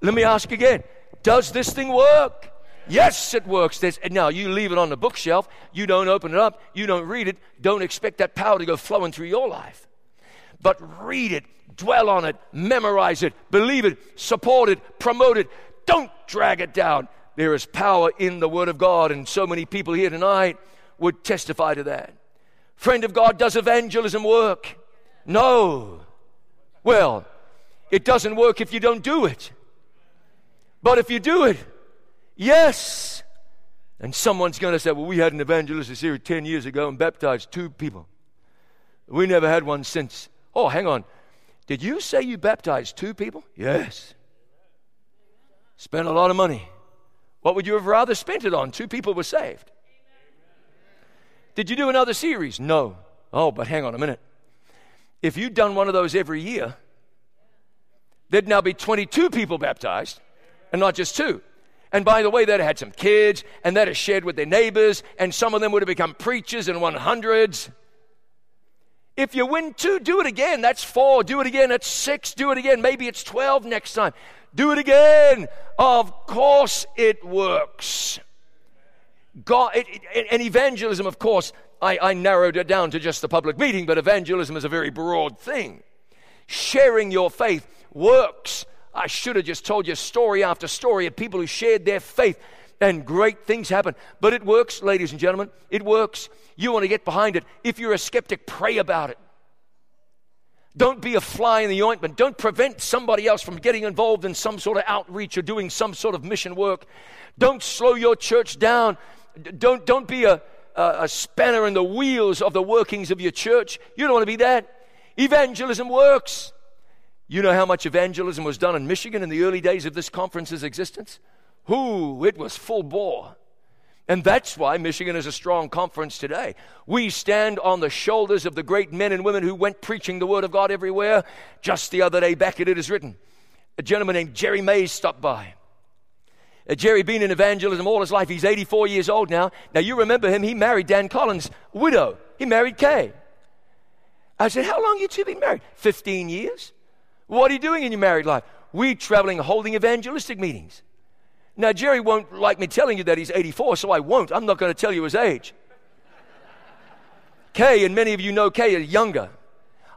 Let me ask again Does this thing work? Yes, it works. There's, now, you leave it on the bookshelf, you don't open it up, you don't read it, don't expect that power to go flowing through your life. But read it, dwell on it, memorize it, believe it, support it, promote it. Don't drag it down. There is power in the Word of God, and so many people here tonight would testify to that. Friend of God, does evangelism work? No. Well, it doesn't work if you don't do it. But if you do it, yes. And someone's going to say, well, we had an evangelist here 10 years ago and baptized two people. We never had one since. Oh, hang on. Did you say you baptized two people? Yes. Spent a lot of money. What would you have rather spent it on? Two people were saved. Did you do another series? No. Oh, but hang on a minute. If you'd done one of those every year, there'd now be 22 people baptized and not just two. And by the way, they'd have had some kids and they'd have shared with their neighbors, and some of them would have become preachers and won hundreds. If you win two, do it again. That's four. Do it again. That's six. Do it again. Maybe it's 12 next time. Do it again. Of course it works. God, it, it, and evangelism, of course, I, I narrowed it down to just the public meeting, but evangelism is a very broad thing. Sharing your faith works. I should have just told you story after story of people who shared their faith and great things happen. But it works, ladies and gentlemen. It works. You want to get behind it. If you're a skeptic, pray about it. Don't be a fly in the ointment. Don't prevent somebody else from getting involved in some sort of outreach or doing some sort of mission work. Don't slow your church down. Don't, don't be a, a, a spanner in the wheels of the workings of your church. You don't want to be that. Evangelism works. You know how much evangelism was done in Michigan in the early days of this conference's existence? Whoo, it was full bore. And that's why Michigan is a strong conference today. We stand on the shoulders of the great men and women who went preaching the Word of God everywhere. Just the other day, back at it is written, a gentleman named Jerry Mays stopped by. Uh, Jerry been in evangelism all his life. He's 84 years old now. Now you remember him. He married Dan Collins' widow. He married Kay. I said, How long you two been married? 15 years. What are you doing in your married life? We traveling holding evangelistic meetings. Now, Jerry won't like me telling you that he's 84, so I won't. I'm not going to tell you his age. Kay, and many of you know Kay, is younger.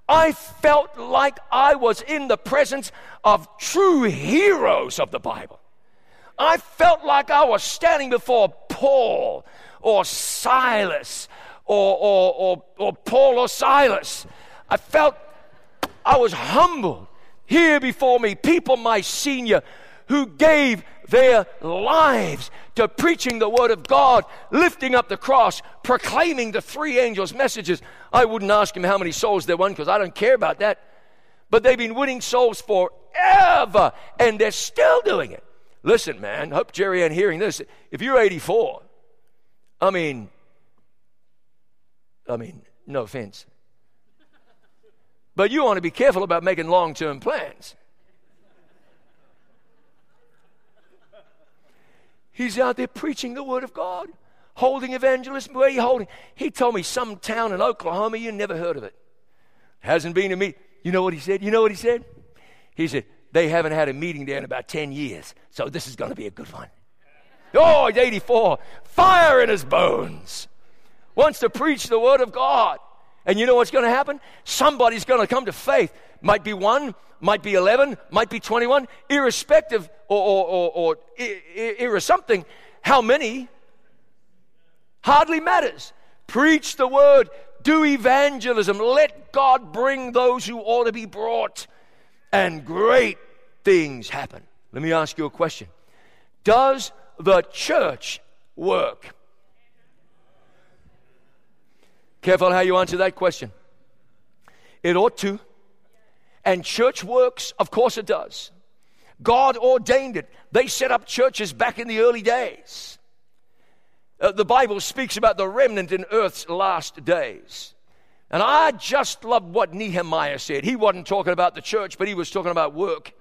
I felt like I was in the presence of true heroes of the Bible. I felt like I was standing before Paul or Silas or, or, or, or Paul or Silas. I felt I was humbled here before me, people my senior who gave their lives to preaching the Word of God, lifting up the cross, proclaiming the three angels' messages. I wouldn't ask him how many souls they won because I don't care about that. But they've been winning souls forever and they're still doing it. Listen, man, hope Jerry ain't hearing this. If you're 84, I mean, I mean, no offense. But you want to be careful about making long term plans. He's out there preaching the Word of God, holding evangelism. Where are you holding? He told me some town in Oklahoma, you never heard of it. Hasn't been to me. You know what he said? You know what he said? He said, they haven't had a meeting there in about 10 years, so this is going to be a good one. Oh, he's 84. Fire in his bones. Wants to preach the Word of God. And you know what's going to happen? Somebody's going to come to faith. Might be one, might be 11, might be 21, irrespective or, or, or, or ir- something. How many? Hardly matters. Preach the word, do evangelism, let God bring those who ought to be brought, and great things happen. Let me ask you a question Does the church work? Careful how you answer that question. It ought to. And church works, of course it does. God ordained it. They set up churches back in the early days. Uh, the Bible speaks about the remnant in earth's last days. And I just love what Nehemiah said. He wasn't talking about the church, but he was talking about work.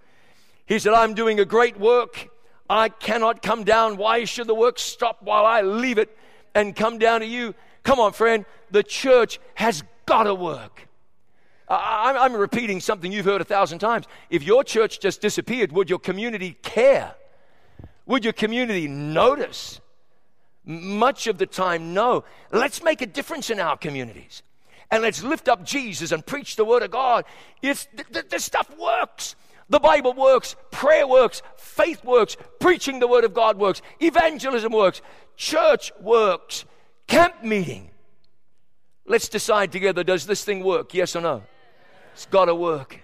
He said, I'm doing a great work. I cannot come down. Why should the work stop while I leave it and come down to you? Come on, friend. The church has got to work. I'm repeating something you've heard a thousand times. If your church just disappeared, would your community care? Would your community notice? Much of the time, no. Let's make a difference in our communities. And let's lift up Jesus and preach the Word of God. It's, th- th- this stuff works. The Bible works, prayer works, faith works, preaching the Word of God works, evangelism works, church works, camp meeting. Let's decide together does this thing work? Yes or no? It's got to work.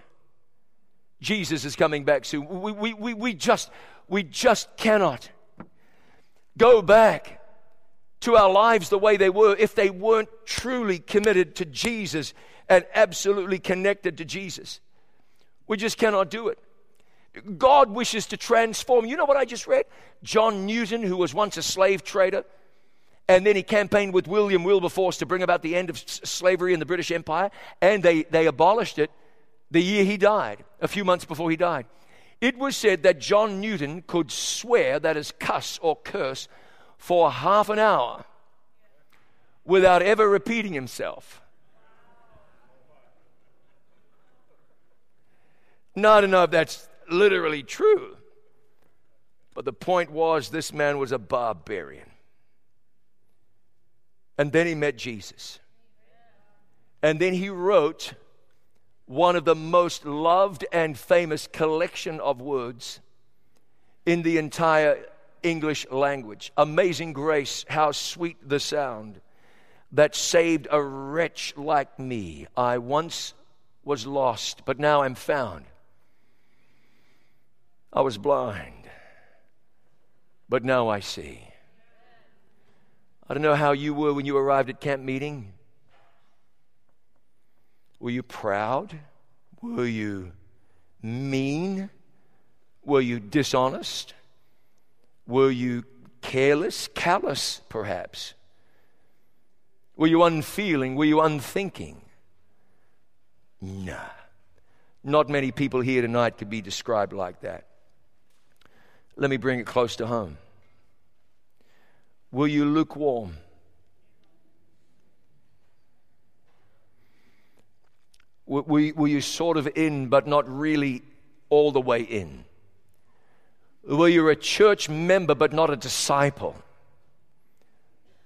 Jesus is coming back soon. We, we, we, we, just, we just cannot go back to our lives the way they were if they weren't truly committed to Jesus and absolutely connected to Jesus. We just cannot do it. God wishes to transform. You know what I just read? John Newton, who was once a slave trader, and then he campaigned with William Wilberforce to bring about the end of slavery in the British Empire. And they, they abolished it the year he died, a few months before he died. It was said that John Newton could swear, that is, cuss or curse, for half an hour without ever repeating himself. Now, I don't know if that's literally true, but the point was this man was a barbarian. And then he met Jesus. And then he wrote one of the most loved and famous collection of words in the entire English language. Amazing grace, how sweet the sound that saved a wretch like me. I once was lost, but now I'm found. I was blind, but now I see. I don't know how you were when you arrived at camp meeting. Were you proud? Were you mean? Were you dishonest? Were you careless, callous, perhaps? Were you unfeeling? Were you unthinking? Nah. Not many people here tonight could be described like that. Let me bring it close to home. Were you lukewarm? Were, were you sort of in, but not really all the way in? Were you a church member, but not a disciple?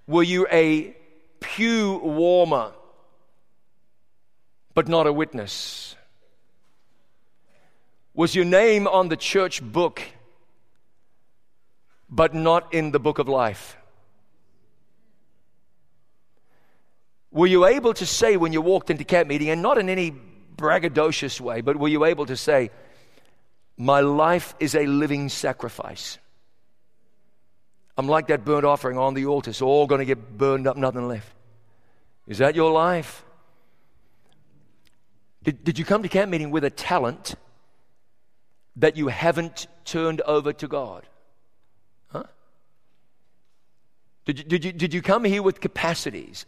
Were you a pew warmer, but not a witness? Was your name on the church book, but not in the book of life? Were you able to say when you walked into camp meeting, and not in any braggadocious way, but were you able to say, My life is a living sacrifice? I'm like that burnt offering on the altar. It's all going to get burned up, nothing left. Is that your life? Did, did you come to camp meeting with a talent that you haven't turned over to God? Huh? Did you, did you, did you come here with capacities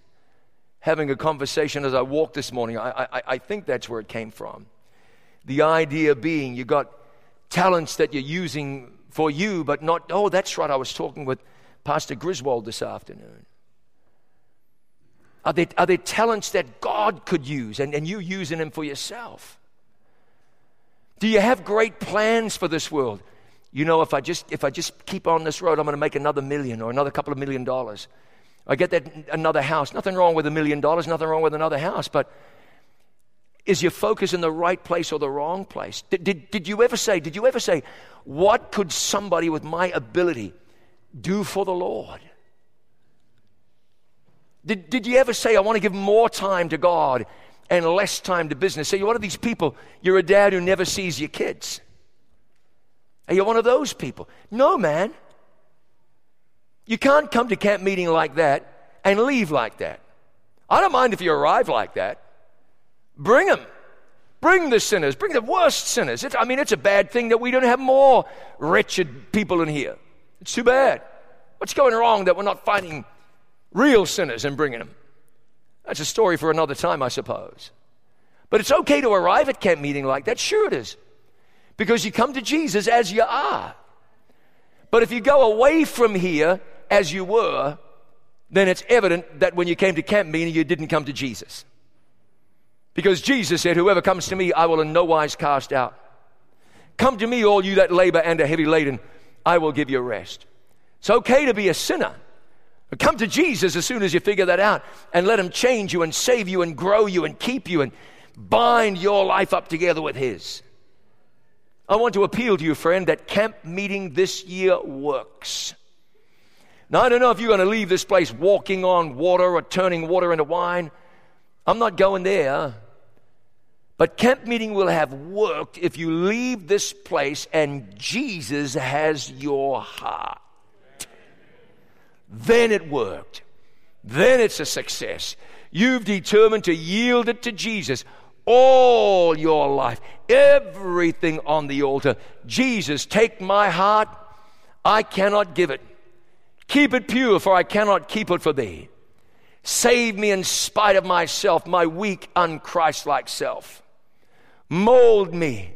having a conversation as I walked this morning. I, I, I think that's where it came from. The idea being you got talents that you're using for you, but not, oh, that's right, I was talking with Pastor Griswold this afternoon. Are there, are there talents that God could use and, and you using them for yourself? Do you have great plans for this world? You know, if I just, if I just keep on this road, I'm going to make another million or another couple of million dollars. I get that another house. Nothing wrong with a million dollars, nothing wrong with another house, but is your focus in the right place or the wrong place? Did, did, did you ever say, did you ever say, what could somebody with my ability do for the Lord? Did, did you ever say, I want to give more time to God and less time to business? Say, you're one of these people, you're a dad who never sees your kids. Are you one of those people? No, man. You can't come to camp meeting like that and leave like that. I don't mind if you arrive like that. Bring them. Bring the sinners. Bring the worst sinners. It's, I mean, it's a bad thing that we don't have more wretched people in here. It's too bad. What's going wrong that we're not finding real sinners and bringing them? That's a story for another time, I suppose. But it's okay to arrive at camp meeting like that. Sure, it is. Because you come to Jesus as you are. But if you go away from here as you were, then it's evident that when you came to camp meeting, you didn't come to Jesus. Because Jesus said, Whoever comes to me, I will in no wise cast out. Come to me, all you that labor and are heavy laden, I will give you rest. It's okay to be a sinner. But come to Jesus as soon as you figure that out and let Him change you and save you and grow you and keep you and bind your life up together with His. I want to appeal to you, friend, that camp meeting this year works. Now, I don't know if you're going to leave this place walking on water or turning water into wine. I'm not going there. But camp meeting will have worked if you leave this place and Jesus has your heart. Then it worked. Then it's a success. You've determined to yield it to Jesus all your life, everything on the altar. Jesus, take my heart. I cannot give it. Keep it pure, for I cannot keep it for thee. Save me in spite of myself, my weak, unchristlike self. Mold me,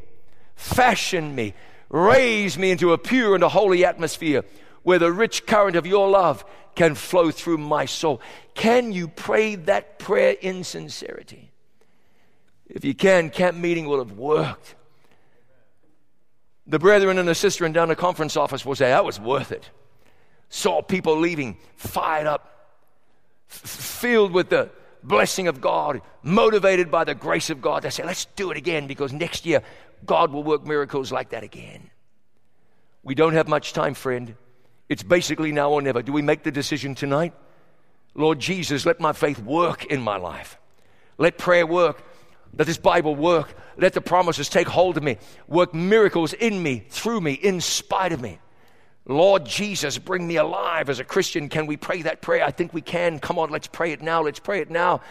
fashion me, raise me into a pure and a holy atmosphere where the rich current of your love can flow through my soul. Can you pray that prayer in sincerity? If you can, camp meeting will have worked. The brethren and the sister in down the conference office will say, that was worth it saw people leaving fired up, f- filled with the blessing of God, motivated by the grace of God. They say, let's do it again because next year God will work miracles like that again. We don't have much time, friend. It's basically now or never. Do we make the decision tonight? Lord Jesus, let my faith work in my life. Let prayer work. Let this Bible work. Let the promises take hold of me. Work miracles in me, through me, in spite of me. Lord Jesus, bring me alive as a Christian. Can we pray that prayer? I think we can. Come on, let's pray it now. Let's pray it now.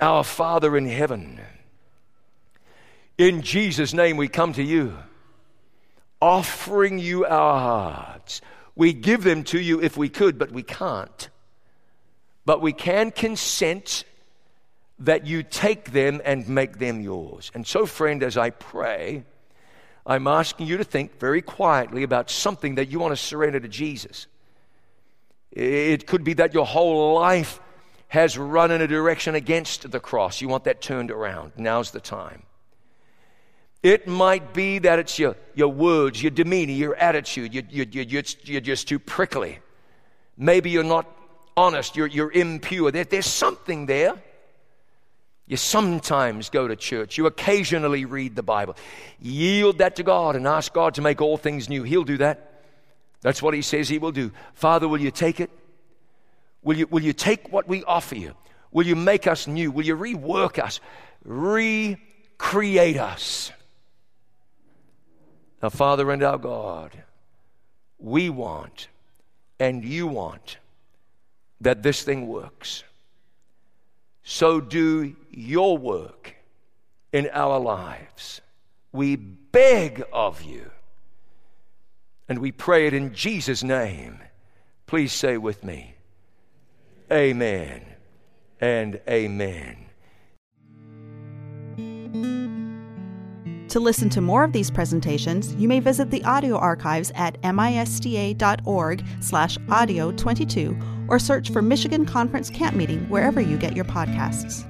Our Father in heaven, In Jesus' name, we come to you, offering you our hearts. We give them to you if we could, but we can't. But we can consent that you take them and make them yours. And so, friend, as I pray, I'm asking you to think very quietly about something that you want to surrender to Jesus. It could be that your whole life has run in a direction against the cross. You want that turned around. Now's the time. It might be that it's your, your words, your demeanor, your attitude. You, you, you, you're, just too prickly. Maybe you're not honest, you're, you're impure. There, there's something there. You sometimes go to church. You occasionally read the Bible. Yield that to God and ask God to make all things new. He'll do that. That's what He says He will do. Father, will you take it? Will you, will you take what we offer you? Will you make us new? Will you rework us? Recreate us. Now, Father and our God, we want and you want that this thing works. So do your work in our lives. We beg of you. And we pray it in Jesus' name. Please say with me, Amen and Amen. To listen to more of these presentations, you may visit the audio archives at misda.org slash audio 22 or search for Michigan Conference Camp Meeting wherever you get your podcasts.